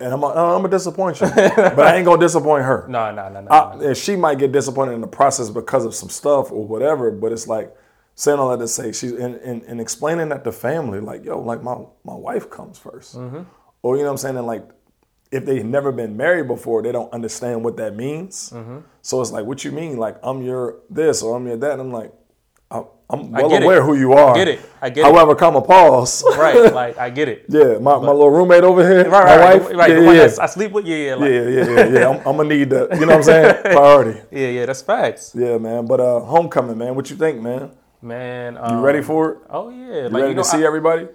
[SPEAKER 2] and I'm, I'm gonna disappoint you, but I ain't gonna disappoint her.
[SPEAKER 1] No, no, no, no.
[SPEAKER 2] I,
[SPEAKER 1] no.
[SPEAKER 2] and she might get disappointed in the process because of some stuff or whatever, but it's like saying all that to say she's and, and, and explaining that to family, like, yo, like my my wife comes 1st
[SPEAKER 1] Mm-hmm.
[SPEAKER 2] Or you know what I'm saying? And like if they've never been married before, they don't understand what that means.
[SPEAKER 1] Mm-hmm.
[SPEAKER 2] So it's like, what you mean? Like I'm your this or I'm your that. And I'm like, I'm, I'm well
[SPEAKER 1] get it.
[SPEAKER 2] aware who you are.
[SPEAKER 1] I get it. I get it.
[SPEAKER 2] However, comma pause.
[SPEAKER 1] right, like I get it.
[SPEAKER 2] yeah, my, my little roommate over here,
[SPEAKER 1] Right,
[SPEAKER 2] my
[SPEAKER 1] right,
[SPEAKER 2] wife,
[SPEAKER 1] right.
[SPEAKER 2] yeah,
[SPEAKER 1] one
[SPEAKER 2] yeah,
[SPEAKER 1] I sleep with, yeah, yeah, like,
[SPEAKER 2] yeah, yeah, yeah, yeah. I'm, I'm gonna need that. you know what I'm saying? Priority.
[SPEAKER 1] yeah, yeah. That's facts,
[SPEAKER 2] Yeah, man. But uh, homecoming, man. What you think, man?
[SPEAKER 1] man.
[SPEAKER 2] You
[SPEAKER 1] Um,
[SPEAKER 2] ready for it?
[SPEAKER 1] Oh yeah,
[SPEAKER 2] You
[SPEAKER 1] like
[SPEAKER 2] ready
[SPEAKER 1] you know,
[SPEAKER 2] to see
[SPEAKER 1] I-
[SPEAKER 2] everybody?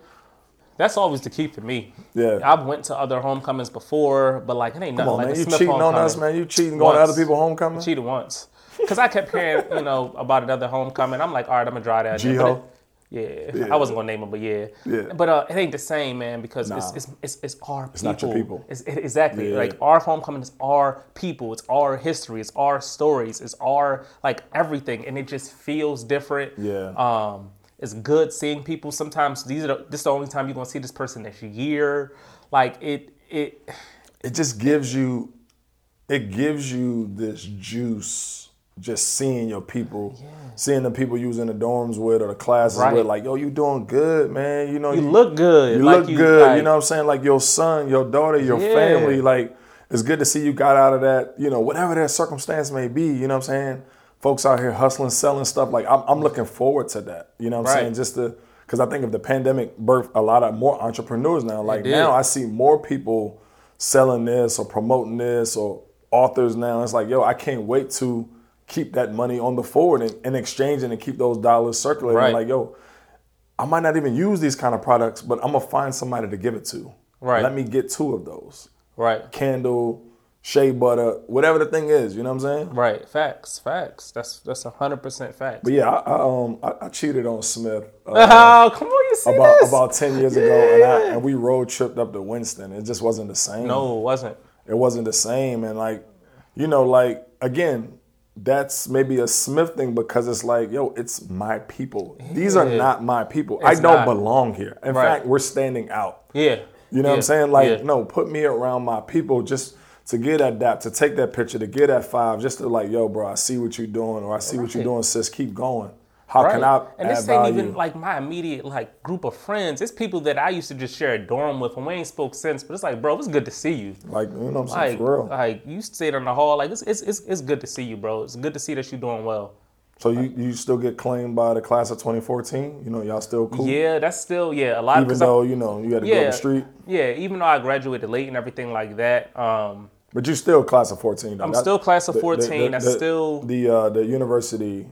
[SPEAKER 1] That's always the key for me.
[SPEAKER 2] Yeah.
[SPEAKER 1] I've went to other homecomings before, but like it ain't nothing
[SPEAKER 2] Come on,
[SPEAKER 1] like
[SPEAKER 2] man. You
[SPEAKER 1] Smith
[SPEAKER 2] cheating on us, man. You cheating going to other people's homecoming?
[SPEAKER 1] cheated once because I kept hearing, you know, about another homecoming. I'm like, all right, I'm gonna draw that. in. But
[SPEAKER 2] GHOE?
[SPEAKER 1] it- Yeah, I wasn't gonna name them, but yeah.
[SPEAKER 2] Yeah.
[SPEAKER 1] But uh, it ain't the same, man, because it's,
[SPEAKER 2] Nah.
[SPEAKER 1] it's it's it's our people.
[SPEAKER 2] It's not your people.
[SPEAKER 1] It's, it- exactly.
[SPEAKER 2] Yeah.
[SPEAKER 1] Like our homecoming is our people. It's our history. It's our stories. It's our like everything, and it just feels different.
[SPEAKER 2] Yeah.
[SPEAKER 1] Um, it's good seeing people. Sometimes these are the, this is the only time you're gonna see this person this year. Like it it.
[SPEAKER 2] It just gives you, it gives you this juice just seeing your people, seeing the people you was in the dorms with or the classes
[SPEAKER 1] Right.
[SPEAKER 2] with. Like, yo, you doing good, man. You know,
[SPEAKER 1] You look good.
[SPEAKER 2] You
[SPEAKER 1] like
[SPEAKER 2] look good.
[SPEAKER 1] like-
[SPEAKER 2] you know what I'm saying? Like your son, your daughter, your
[SPEAKER 1] Yeah.
[SPEAKER 2] family. Like it's good to see you got out of that. You know, whatever that circumstance may be. You know what I'm saying? Folks out here hustling, selling stuff. Like I'm, I'm looking forward to that. You know what I'm
[SPEAKER 1] Right.
[SPEAKER 2] saying? Just to because I think if the pandemic birthed a lot of more entrepreneurs now. Like now, I see more people selling this or promoting this or authors now. It's like, yo, I can't wait to keep that money on the forward and, and exchanging and keep those dollars circulating.
[SPEAKER 1] Right.
[SPEAKER 2] Like, yo, I might not even use these kind of products, but I'm gonna find somebody to give it to.
[SPEAKER 1] Right.
[SPEAKER 2] Let me get two of those.
[SPEAKER 1] right.
[SPEAKER 2] Candle, shea butter, whatever the thing is. You know what I'm saying?
[SPEAKER 1] Right, facts, facts. That's that's a hundred percent facts.
[SPEAKER 2] But yeah, I, I um I, I cheated on Smith uh,
[SPEAKER 1] oh, come on, you see
[SPEAKER 2] about
[SPEAKER 1] this?
[SPEAKER 2] about ten years ago, and I, and we road tripped up to Winston. It just wasn't the same.
[SPEAKER 1] no, it wasn't.
[SPEAKER 2] it wasn't the same, and like you know, like again. That's maybe a Smith thing because it's like, yo, it's my people. These are
[SPEAKER 1] Yeah.
[SPEAKER 2] not my people. I don't
[SPEAKER 1] not.
[SPEAKER 2] belong here. In
[SPEAKER 1] Right.
[SPEAKER 2] fact, we're standing out.
[SPEAKER 1] Yeah.
[SPEAKER 2] You know what I'm saying? Like,
[SPEAKER 1] Yeah.
[SPEAKER 2] no, put me around my people just to get that dap, to take that picture, to get that five, just to like, yo, bro, I see what you're doing, or I see what you're doing, sis. Keep going. How
[SPEAKER 1] Right.
[SPEAKER 2] can I
[SPEAKER 1] and this ain't
[SPEAKER 2] value?
[SPEAKER 1] even like my immediate like group of friends. It's people that I used to just share a dorm with, and we ain't spoke since. But it's like, bro, it's good to see you.
[SPEAKER 2] like, you know what I'm saying?
[SPEAKER 1] Like,
[SPEAKER 2] For real.
[SPEAKER 1] like you stayed in the hall. Like it's, it's it's it's good to see you, bro. It's good to see that you're doing well.
[SPEAKER 2] So you, you still get claimed by the class of 2014? You know, y'all still cool?
[SPEAKER 1] Yeah, that's still yeah a lot.
[SPEAKER 2] Even though, you know, you had to go up the street.
[SPEAKER 1] yeah, even though I graduated late and everything like that. Um,
[SPEAKER 2] But you're still class of 14, though.
[SPEAKER 1] I'm still class of
[SPEAKER 2] the- the-
[SPEAKER 1] 14.
[SPEAKER 2] the-
[SPEAKER 1] That's still
[SPEAKER 2] The, uh, the university,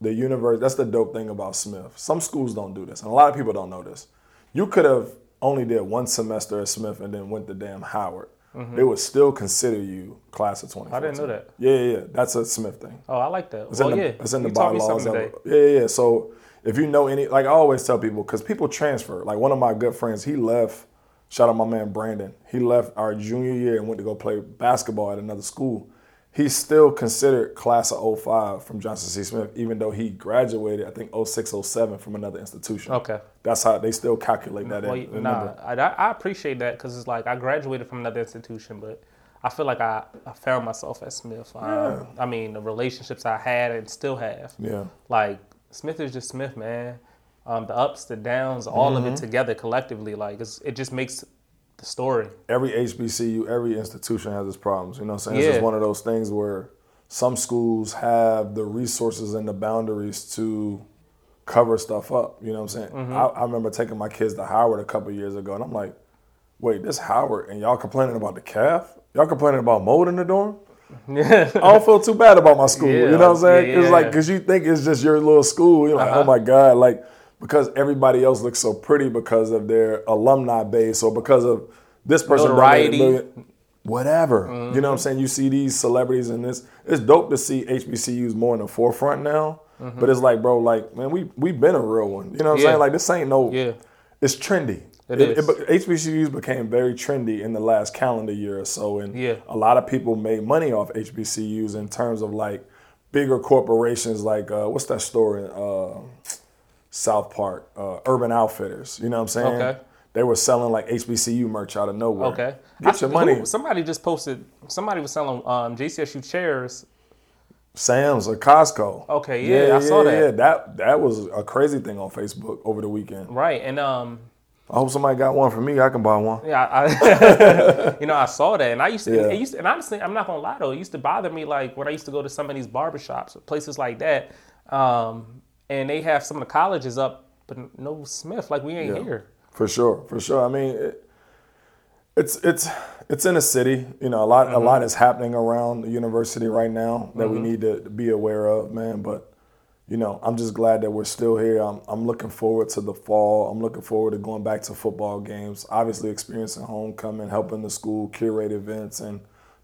[SPEAKER 2] the universe, that's the dope thing about Smith. Some schools don't do this, and a lot of people don't know this. You could have only did one semester at Smith and then went to damn Howard. They would still consider you class of 2014.
[SPEAKER 1] Mm-hmm. I didn't know that.
[SPEAKER 2] Yeah, yeah, yeah. That's a Smith thing.
[SPEAKER 1] Oh, I like that.
[SPEAKER 2] It's
[SPEAKER 1] well,
[SPEAKER 2] in the,
[SPEAKER 1] yeah,
[SPEAKER 2] it's in the
[SPEAKER 1] you taught me
[SPEAKER 2] bylaws.
[SPEAKER 1] something today.
[SPEAKER 2] yeah, yeah, yeah. So if you know any, like I always tell people, because people transfer. Like one of my good friends, he left. Shout out my man Brandon. He left our junior year and went to go play basketball at another school. He's still considered class of 05 from Johnson C. Smith, even though he graduated, I think 06, 07 from another institution.
[SPEAKER 1] Okay.
[SPEAKER 2] That's how they still calculate that
[SPEAKER 1] Well,
[SPEAKER 2] in.
[SPEAKER 1] nah. I, I appreciate that because it's like I graduated from another institution, but I feel like I, I found myself at Smith. Um, I mean, the relationships I had and still have.
[SPEAKER 2] Yeah.
[SPEAKER 1] Like Smith is just Smith, man. Um, the ups, the downs, all of
[SPEAKER 2] Mm-hmm.
[SPEAKER 1] it together collectively, like it's, it just makes the story.
[SPEAKER 2] every HBCU, every institution has its problems. You know what I'm saying? It's just one of those things where some schools have the resources and the boundaries to cover stuff up. You know what I'm saying?
[SPEAKER 1] Mm-hmm.
[SPEAKER 2] I, I remember taking my kids to Howard a couple years ago, and I'm like, wait, this Howard, and y'all complaining about the caf? Y'all complaining about mold in the dorm? Yeah. I don't feel too bad about my school.
[SPEAKER 1] Yeah,
[SPEAKER 2] you know what I'm saying?
[SPEAKER 1] yeah,
[SPEAKER 2] it's like because you think it's just your little school. You're like,
[SPEAKER 1] Uh-huh.
[SPEAKER 2] oh my god, like because everybody else looks so pretty because of their alumni base or because of this person
[SPEAKER 1] Notoriety.
[SPEAKER 2] million- whatever. You
[SPEAKER 1] Mm-hmm.
[SPEAKER 2] know what I'm saying? You see these celebrities and this. It's dope to see HBCUs more in the forefront now. But it's like, bro, like man, we we've been a real one. You know what I'm
[SPEAKER 1] Mm-hmm.
[SPEAKER 2] Saying? Like this ain't no.
[SPEAKER 1] Yeah.
[SPEAKER 2] It's trendy.
[SPEAKER 1] It is.
[SPEAKER 2] HBCUs became very trendy in the last calendar year or so, and
[SPEAKER 1] Yeah.
[SPEAKER 2] a lot of people made money off HBCUs in terms of like bigger corporations, like uh, what's that story? uh, South Park, uh, Urban Outfitters. You know what I'm saying?
[SPEAKER 1] Okay.
[SPEAKER 2] They were selling like HBCU merch out of nowhere.
[SPEAKER 1] Okay.
[SPEAKER 2] get your money.
[SPEAKER 1] who- somebody just posted. Somebody was selling um, JCSU chairs.
[SPEAKER 2] Sam's or Costco.
[SPEAKER 1] Okay, yeah, I saw that.
[SPEAKER 2] Yeah, that that was a crazy thing on Facebook over the weekend.
[SPEAKER 1] Right, and um,
[SPEAKER 2] I hope somebody got one for me. I can buy one.
[SPEAKER 1] Yeah, I, you know, I saw that, and I used to,
[SPEAKER 2] Yeah.
[SPEAKER 1] it used to, and honestly, I'm not gonna lie though, it used to bother me like when I used to go to some of these barbershops, places like that, um, and they have some of the colleges up, but no Smith, like we ain't
[SPEAKER 2] Yeah.
[SPEAKER 1] here.
[SPEAKER 2] For sure, for sure. I mean, it, it's it's it's in a city. You know, a lot
[SPEAKER 1] Mm-hmm.
[SPEAKER 2] a lot is happening around the university right now that we need to be aware of, man. But you know, I'm just glad that we're still here. I'm I'm looking forward to the fall. I'm looking forward to going back to football games. Obviously, experiencing homecoming, helping the school curate events, and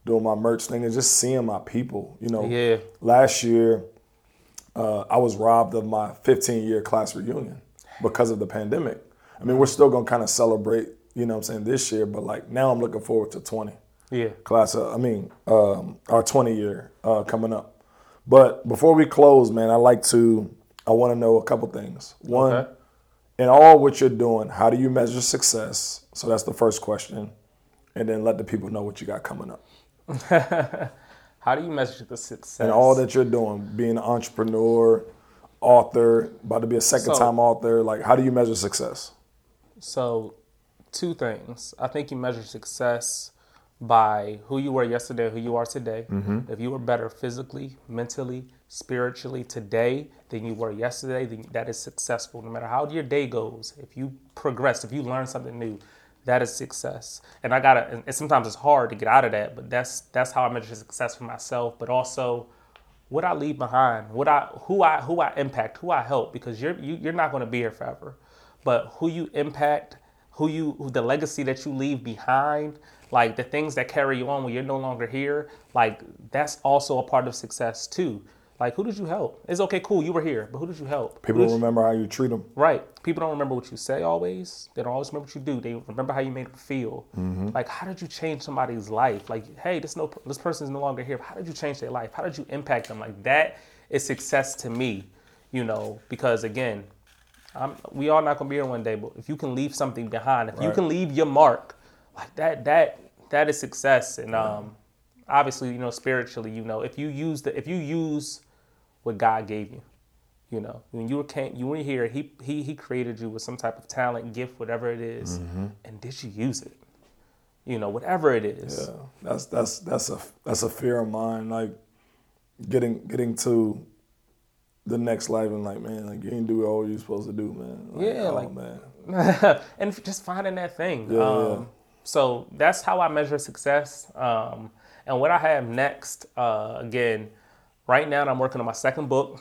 [SPEAKER 2] doing my merch thing, and just seeing my people. You know,
[SPEAKER 1] Yeah.
[SPEAKER 2] last year uh, I was robbed of my 15 year class reunion because of the pandemic. I mean, we're still gonna kind of celebrate, you know what I'm saying, this year, but like now I'm looking forward to 20
[SPEAKER 1] Yeah,
[SPEAKER 2] class. Uh, I mean, um, our 20 year uh, coming up. But before we close, man, I like to, I want to know a couple things. One,
[SPEAKER 1] Okay.
[SPEAKER 2] in all what you're doing, how do you measure success? So that's the first question. And then let the people know what you got coming up.
[SPEAKER 1] how do you measure the success?
[SPEAKER 2] and all that you're doing, being an entrepreneur, author, about to be a second
[SPEAKER 1] So-
[SPEAKER 2] time author, like how do you measure success?
[SPEAKER 1] So, two things. I think you measure success by who you were yesterday, who you are today. Mm-hmm. If you were better physically, mentally, spiritually today than you were yesterday, then that is successful. No matter how your day goes, if you progress, if you learn something new, that is success. And I gotta. And sometimes it's hard to get out of that, but that's that's how I measure success for myself. But also, what I leave behind, what I who I who I impact, who I help, because you're you, you're not going to be here forever, but who you impact, who you who the legacy that you leave behind, like the things that carry you on when you're no longer here, like that's also a part of success too. Like who did you help? It's okay, cool, you were here, but who did you help?
[SPEAKER 2] People
[SPEAKER 1] you-
[SPEAKER 2] remember how you treat them.
[SPEAKER 1] Right. People don't remember what you say always. They don't always remember what you do. They remember how you made them feel. Like, how did you change somebody's life? Like, hey, this no this person is no longer here. How did you change their life? How did you impact them? Like that is success to me. You know, because again, I'm, we all not gonna be here one day. But if you can leave something behind, if you can leave your mark, like that, that that is success. And um, obviously, you know, spiritually, you know, if you use the if you use what God gave you, You know, when you were came, you were here, he he he created you with some type of talent, gift, whatever it is, and did you use it? You know, whatever it is.
[SPEAKER 2] Yeah, that's that's that's a that's a fear of mine. Like getting getting to the next life and like, man, like you didn't do all you're supposed to do, man. Like,
[SPEAKER 1] Yeah,
[SPEAKER 2] oh,
[SPEAKER 1] like-
[SPEAKER 2] man.
[SPEAKER 1] and just finding that thing.
[SPEAKER 2] Yeah,
[SPEAKER 1] um,
[SPEAKER 2] yeah.
[SPEAKER 1] So that's how I measure success. Um, and what I have next, uh, again, right now I'm working on my second book.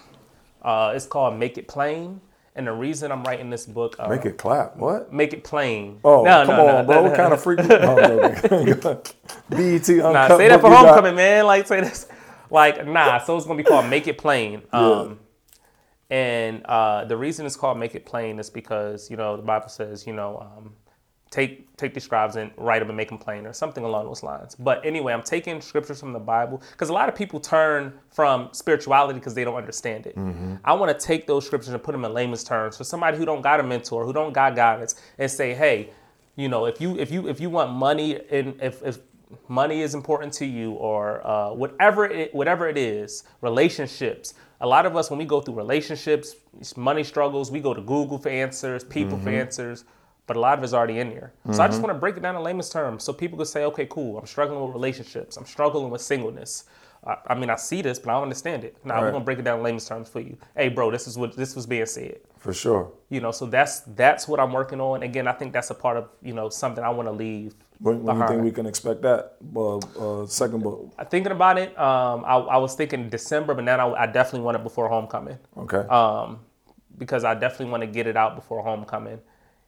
[SPEAKER 1] Uh, it's called Make It Plain. And the reason I'm writing this book, uh,
[SPEAKER 2] Make it clap. What?
[SPEAKER 1] Make It Plain.
[SPEAKER 2] Oh,
[SPEAKER 1] No,
[SPEAKER 2] come
[SPEAKER 1] no,
[SPEAKER 2] on,
[SPEAKER 1] no,
[SPEAKER 2] bro. what kind
[SPEAKER 1] no.
[SPEAKER 2] of freak? Oh, BET.
[SPEAKER 1] Nah, say that for
[SPEAKER 2] got?
[SPEAKER 1] homecoming, man. Like say this. Like nah. So it's gonna be called Make It Plain. Um, and uh, the reason it's called Make It Plain is because you know the Bible says you know um, take take the scribes and write them and make them plain or something along those lines. But anyway, I'm taking scriptures from the Bible because a lot of people turn from spirituality because they don't understand it. I want to take those scriptures and put them in layman's terms for somebody who don't got a mentor, who don't got guidance, and say, hey, you know, if you if you if you want money and if if money is important to you or uh, whatever it whatever it is, relationships. A lot of us when we go through relationships, money struggles, we go to Google for answers, people for answers, but a lot of it's already in here. So I just want to break it down in layman's terms so people could say, okay, cool, I'm struggling with relationships, I'm struggling with singleness. I, I mean, I see this, but I don't understand it. Now we're gonna break it down in layman's terms for you. Hey, bro, this is what this was being said
[SPEAKER 2] For sure.
[SPEAKER 1] you know so that's that's what i'm working on again i think that's a part of you know something i want to leave
[SPEAKER 2] When, when you think we can expect that? Uh, uh, second book.
[SPEAKER 1] I'm thinking about it um, I, I was thinking december but now I, I definitely want it before homecoming
[SPEAKER 2] Okay.
[SPEAKER 1] um, because i definitely want to get it out before homecoming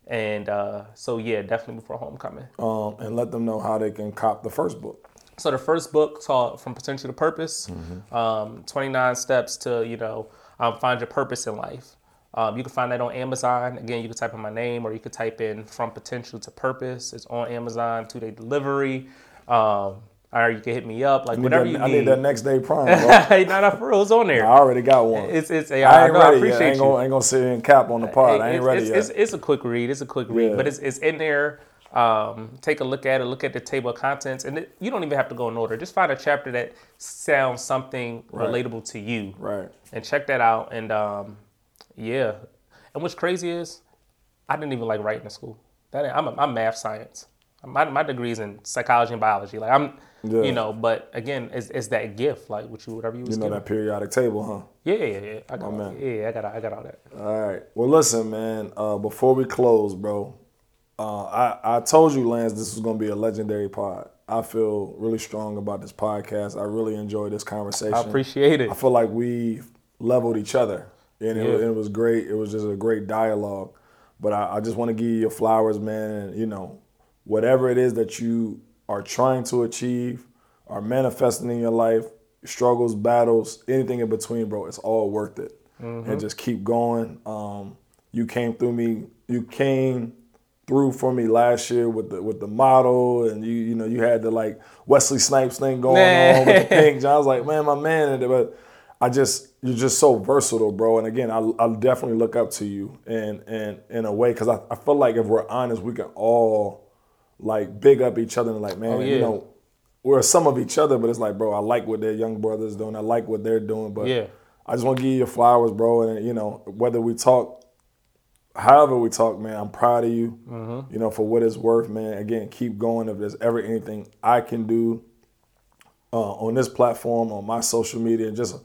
[SPEAKER 1] and uh, so yeah definitely before homecoming
[SPEAKER 2] um, and let them know how they can cop the first book.
[SPEAKER 1] So the first book called From Potential to Purpose, um, 29 steps to, you know, um, find your purpose in life. Um, you can find that on Amazon. Again, you can type in my name or you could type in From Potential to Purpose. It's on Amazon, two day delivery. Um, or you can hit me up, like
[SPEAKER 2] I need
[SPEAKER 1] whatever
[SPEAKER 2] that,
[SPEAKER 1] you
[SPEAKER 2] I
[SPEAKER 1] need.
[SPEAKER 2] need that next day prime. Bro.
[SPEAKER 1] hey, not enough rules on there.
[SPEAKER 2] I already got one.
[SPEAKER 1] It's, it's,
[SPEAKER 2] I
[SPEAKER 1] I,
[SPEAKER 2] ain't
[SPEAKER 1] know, I
[SPEAKER 2] ready. I
[SPEAKER 1] appreciate
[SPEAKER 2] ain't
[SPEAKER 1] you.
[SPEAKER 2] gonna, ain't gonna sit here and cap on the pod. I ain't
[SPEAKER 1] It's-
[SPEAKER 2] ready
[SPEAKER 1] it's,
[SPEAKER 2] yet.
[SPEAKER 1] It's, it's a quick read. It's a quick read,
[SPEAKER 2] Yeah.
[SPEAKER 1] but it's, it's in there. Um, take a look at it. Look at the table of contents, and it, you don't even have to go in order. Just find a chapter that sounds something
[SPEAKER 2] Right.
[SPEAKER 1] relatable to you,
[SPEAKER 2] right.
[SPEAKER 1] and check that out. And um, yeah, and what's crazy is I didn't even like writing in school. That I'm, a, I'm math science. My, my degree is in psychology and biology. Like I'm,
[SPEAKER 2] Yeah.
[SPEAKER 1] you know. But again, it's, it's that gift. Like what you whatever you was
[SPEAKER 2] You know
[SPEAKER 1] given.
[SPEAKER 2] that periodic table, huh?
[SPEAKER 1] Yeah, yeah, yeah. I got,
[SPEAKER 2] man.
[SPEAKER 1] yeah, I got, I got all that.
[SPEAKER 2] All right. Well, listen, man. Uh, before we close, bro, uh, I I told you, Lance, this was gonna be a legendary pod. I feel really strong about this podcast. I really enjoyed this conversation.
[SPEAKER 1] I appreciate it.
[SPEAKER 2] I feel like we leveled each other, and it, was, it was great. It was just a great dialogue. But I, I just want to give you your flowers, man. And you know, whatever it is that you are trying to achieve, are manifesting in your life, struggles, battles, anything in between, bro, it's all worth it. And just keep going. Um, you came through me. You came through for me last year with the with the model, and you you know you had the like Wesley Snipes thing going on with the pink. I was like, man, my man, but I just you're just so versatile, bro. And again, I I definitely look up to you, and and in a way, because I, I feel like if we're honest, we can all like big up each other and like, man,
[SPEAKER 1] Oh,
[SPEAKER 2] you know, we're some of each other, but it's like, bro, I like what their young brothers doing. I like what they're doing, but
[SPEAKER 1] Yeah.
[SPEAKER 2] I just want to give you your flowers, bro. And you know, whether we talk however we talk, man, I'm proud of you.
[SPEAKER 1] Mm-hmm.
[SPEAKER 2] You know, for what it's worth, man. Again, keep going. If there's ever anything I can do uh, on this platform, on my social media, and just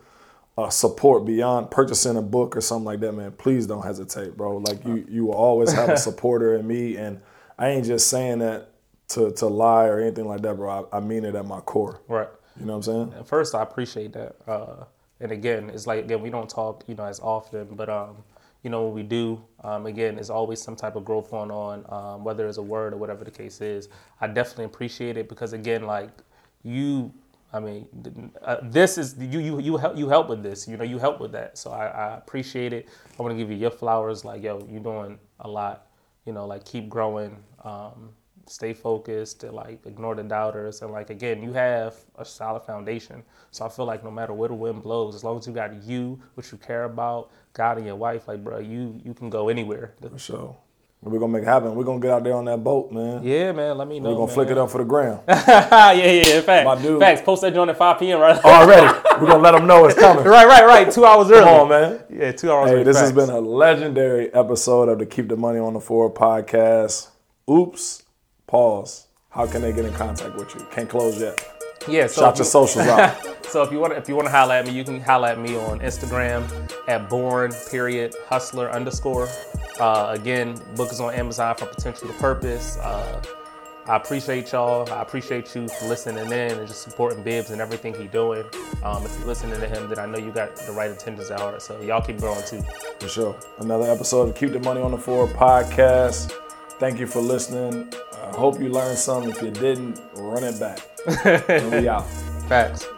[SPEAKER 2] uh, support beyond purchasing a book or something like that, man, please don't hesitate, bro. Like you, you will always have a supporter in me, and I ain't just saying that to to lie or anything like that, bro. I, I mean it at my core.
[SPEAKER 1] Right.
[SPEAKER 2] You know what I'm saying?
[SPEAKER 1] At first, I appreciate that. Uh, and again, it's like again we don't talk, you know, as often, but um, you know when we do, um, again, there's always some type of growth going on, um, whether it's a word or whatever the case is. I definitely appreciate it because again, like you, I mean, uh, this is you you you help you help with this, you know, you help with that. So I, I appreciate it. I want to give you your flowers, like yo, you're doing a lot, you know, like keep growing. Um, stay focused to like ignore the doubters and like again you have a solid foundation so i feel like no matter where the wind blows as long as you got you what you care about god and your wife like bro you you can go anywhere
[SPEAKER 2] For sure. We're gonna make it happen. We're gonna get out there on that boat, man.
[SPEAKER 1] Yeah, man. Let me know.
[SPEAKER 2] We're gonna
[SPEAKER 1] man.
[SPEAKER 2] flick it up for the gram.
[SPEAKER 1] yeah, yeah. Facts.
[SPEAKER 2] My dude.
[SPEAKER 1] Facts. Post that joint at 5 p.m. Right.
[SPEAKER 2] Already. We're gonna let them know it's coming.
[SPEAKER 1] right, right, right. Two hours early.
[SPEAKER 2] Come on, man.
[SPEAKER 1] Yeah, two hours early.
[SPEAKER 2] Hey,
[SPEAKER 1] early.
[SPEAKER 2] this has been a legendary episode of the Keep the Money on the Floor podcast. Oops. Pause. How can they get in contact with you? Can't close yet.
[SPEAKER 1] yeah. So
[SPEAKER 2] Shout your
[SPEAKER 1] you-
[SPEAKER 2] socials out.
[SPEAKER 1] So if you want if you want to holler at me, you can holler at me on Instagram at born period hustler underscore. Uh, again, book is on Amazon for potential to purpose. Uh, I appreciate y'all. I appreciate you for listening in and just supporting Bibbs and everything he doing. Um, if you're listening to him, then I know you got the right intentions at heart. So y'all keep growing too.
[SPEAKER 2] For sure. Another episode of Keep the Money on the Floor podcast. Thank you for listening. I hope you learned something. If you didn't, run it back. we out.
[SPEAKER 1] Facts.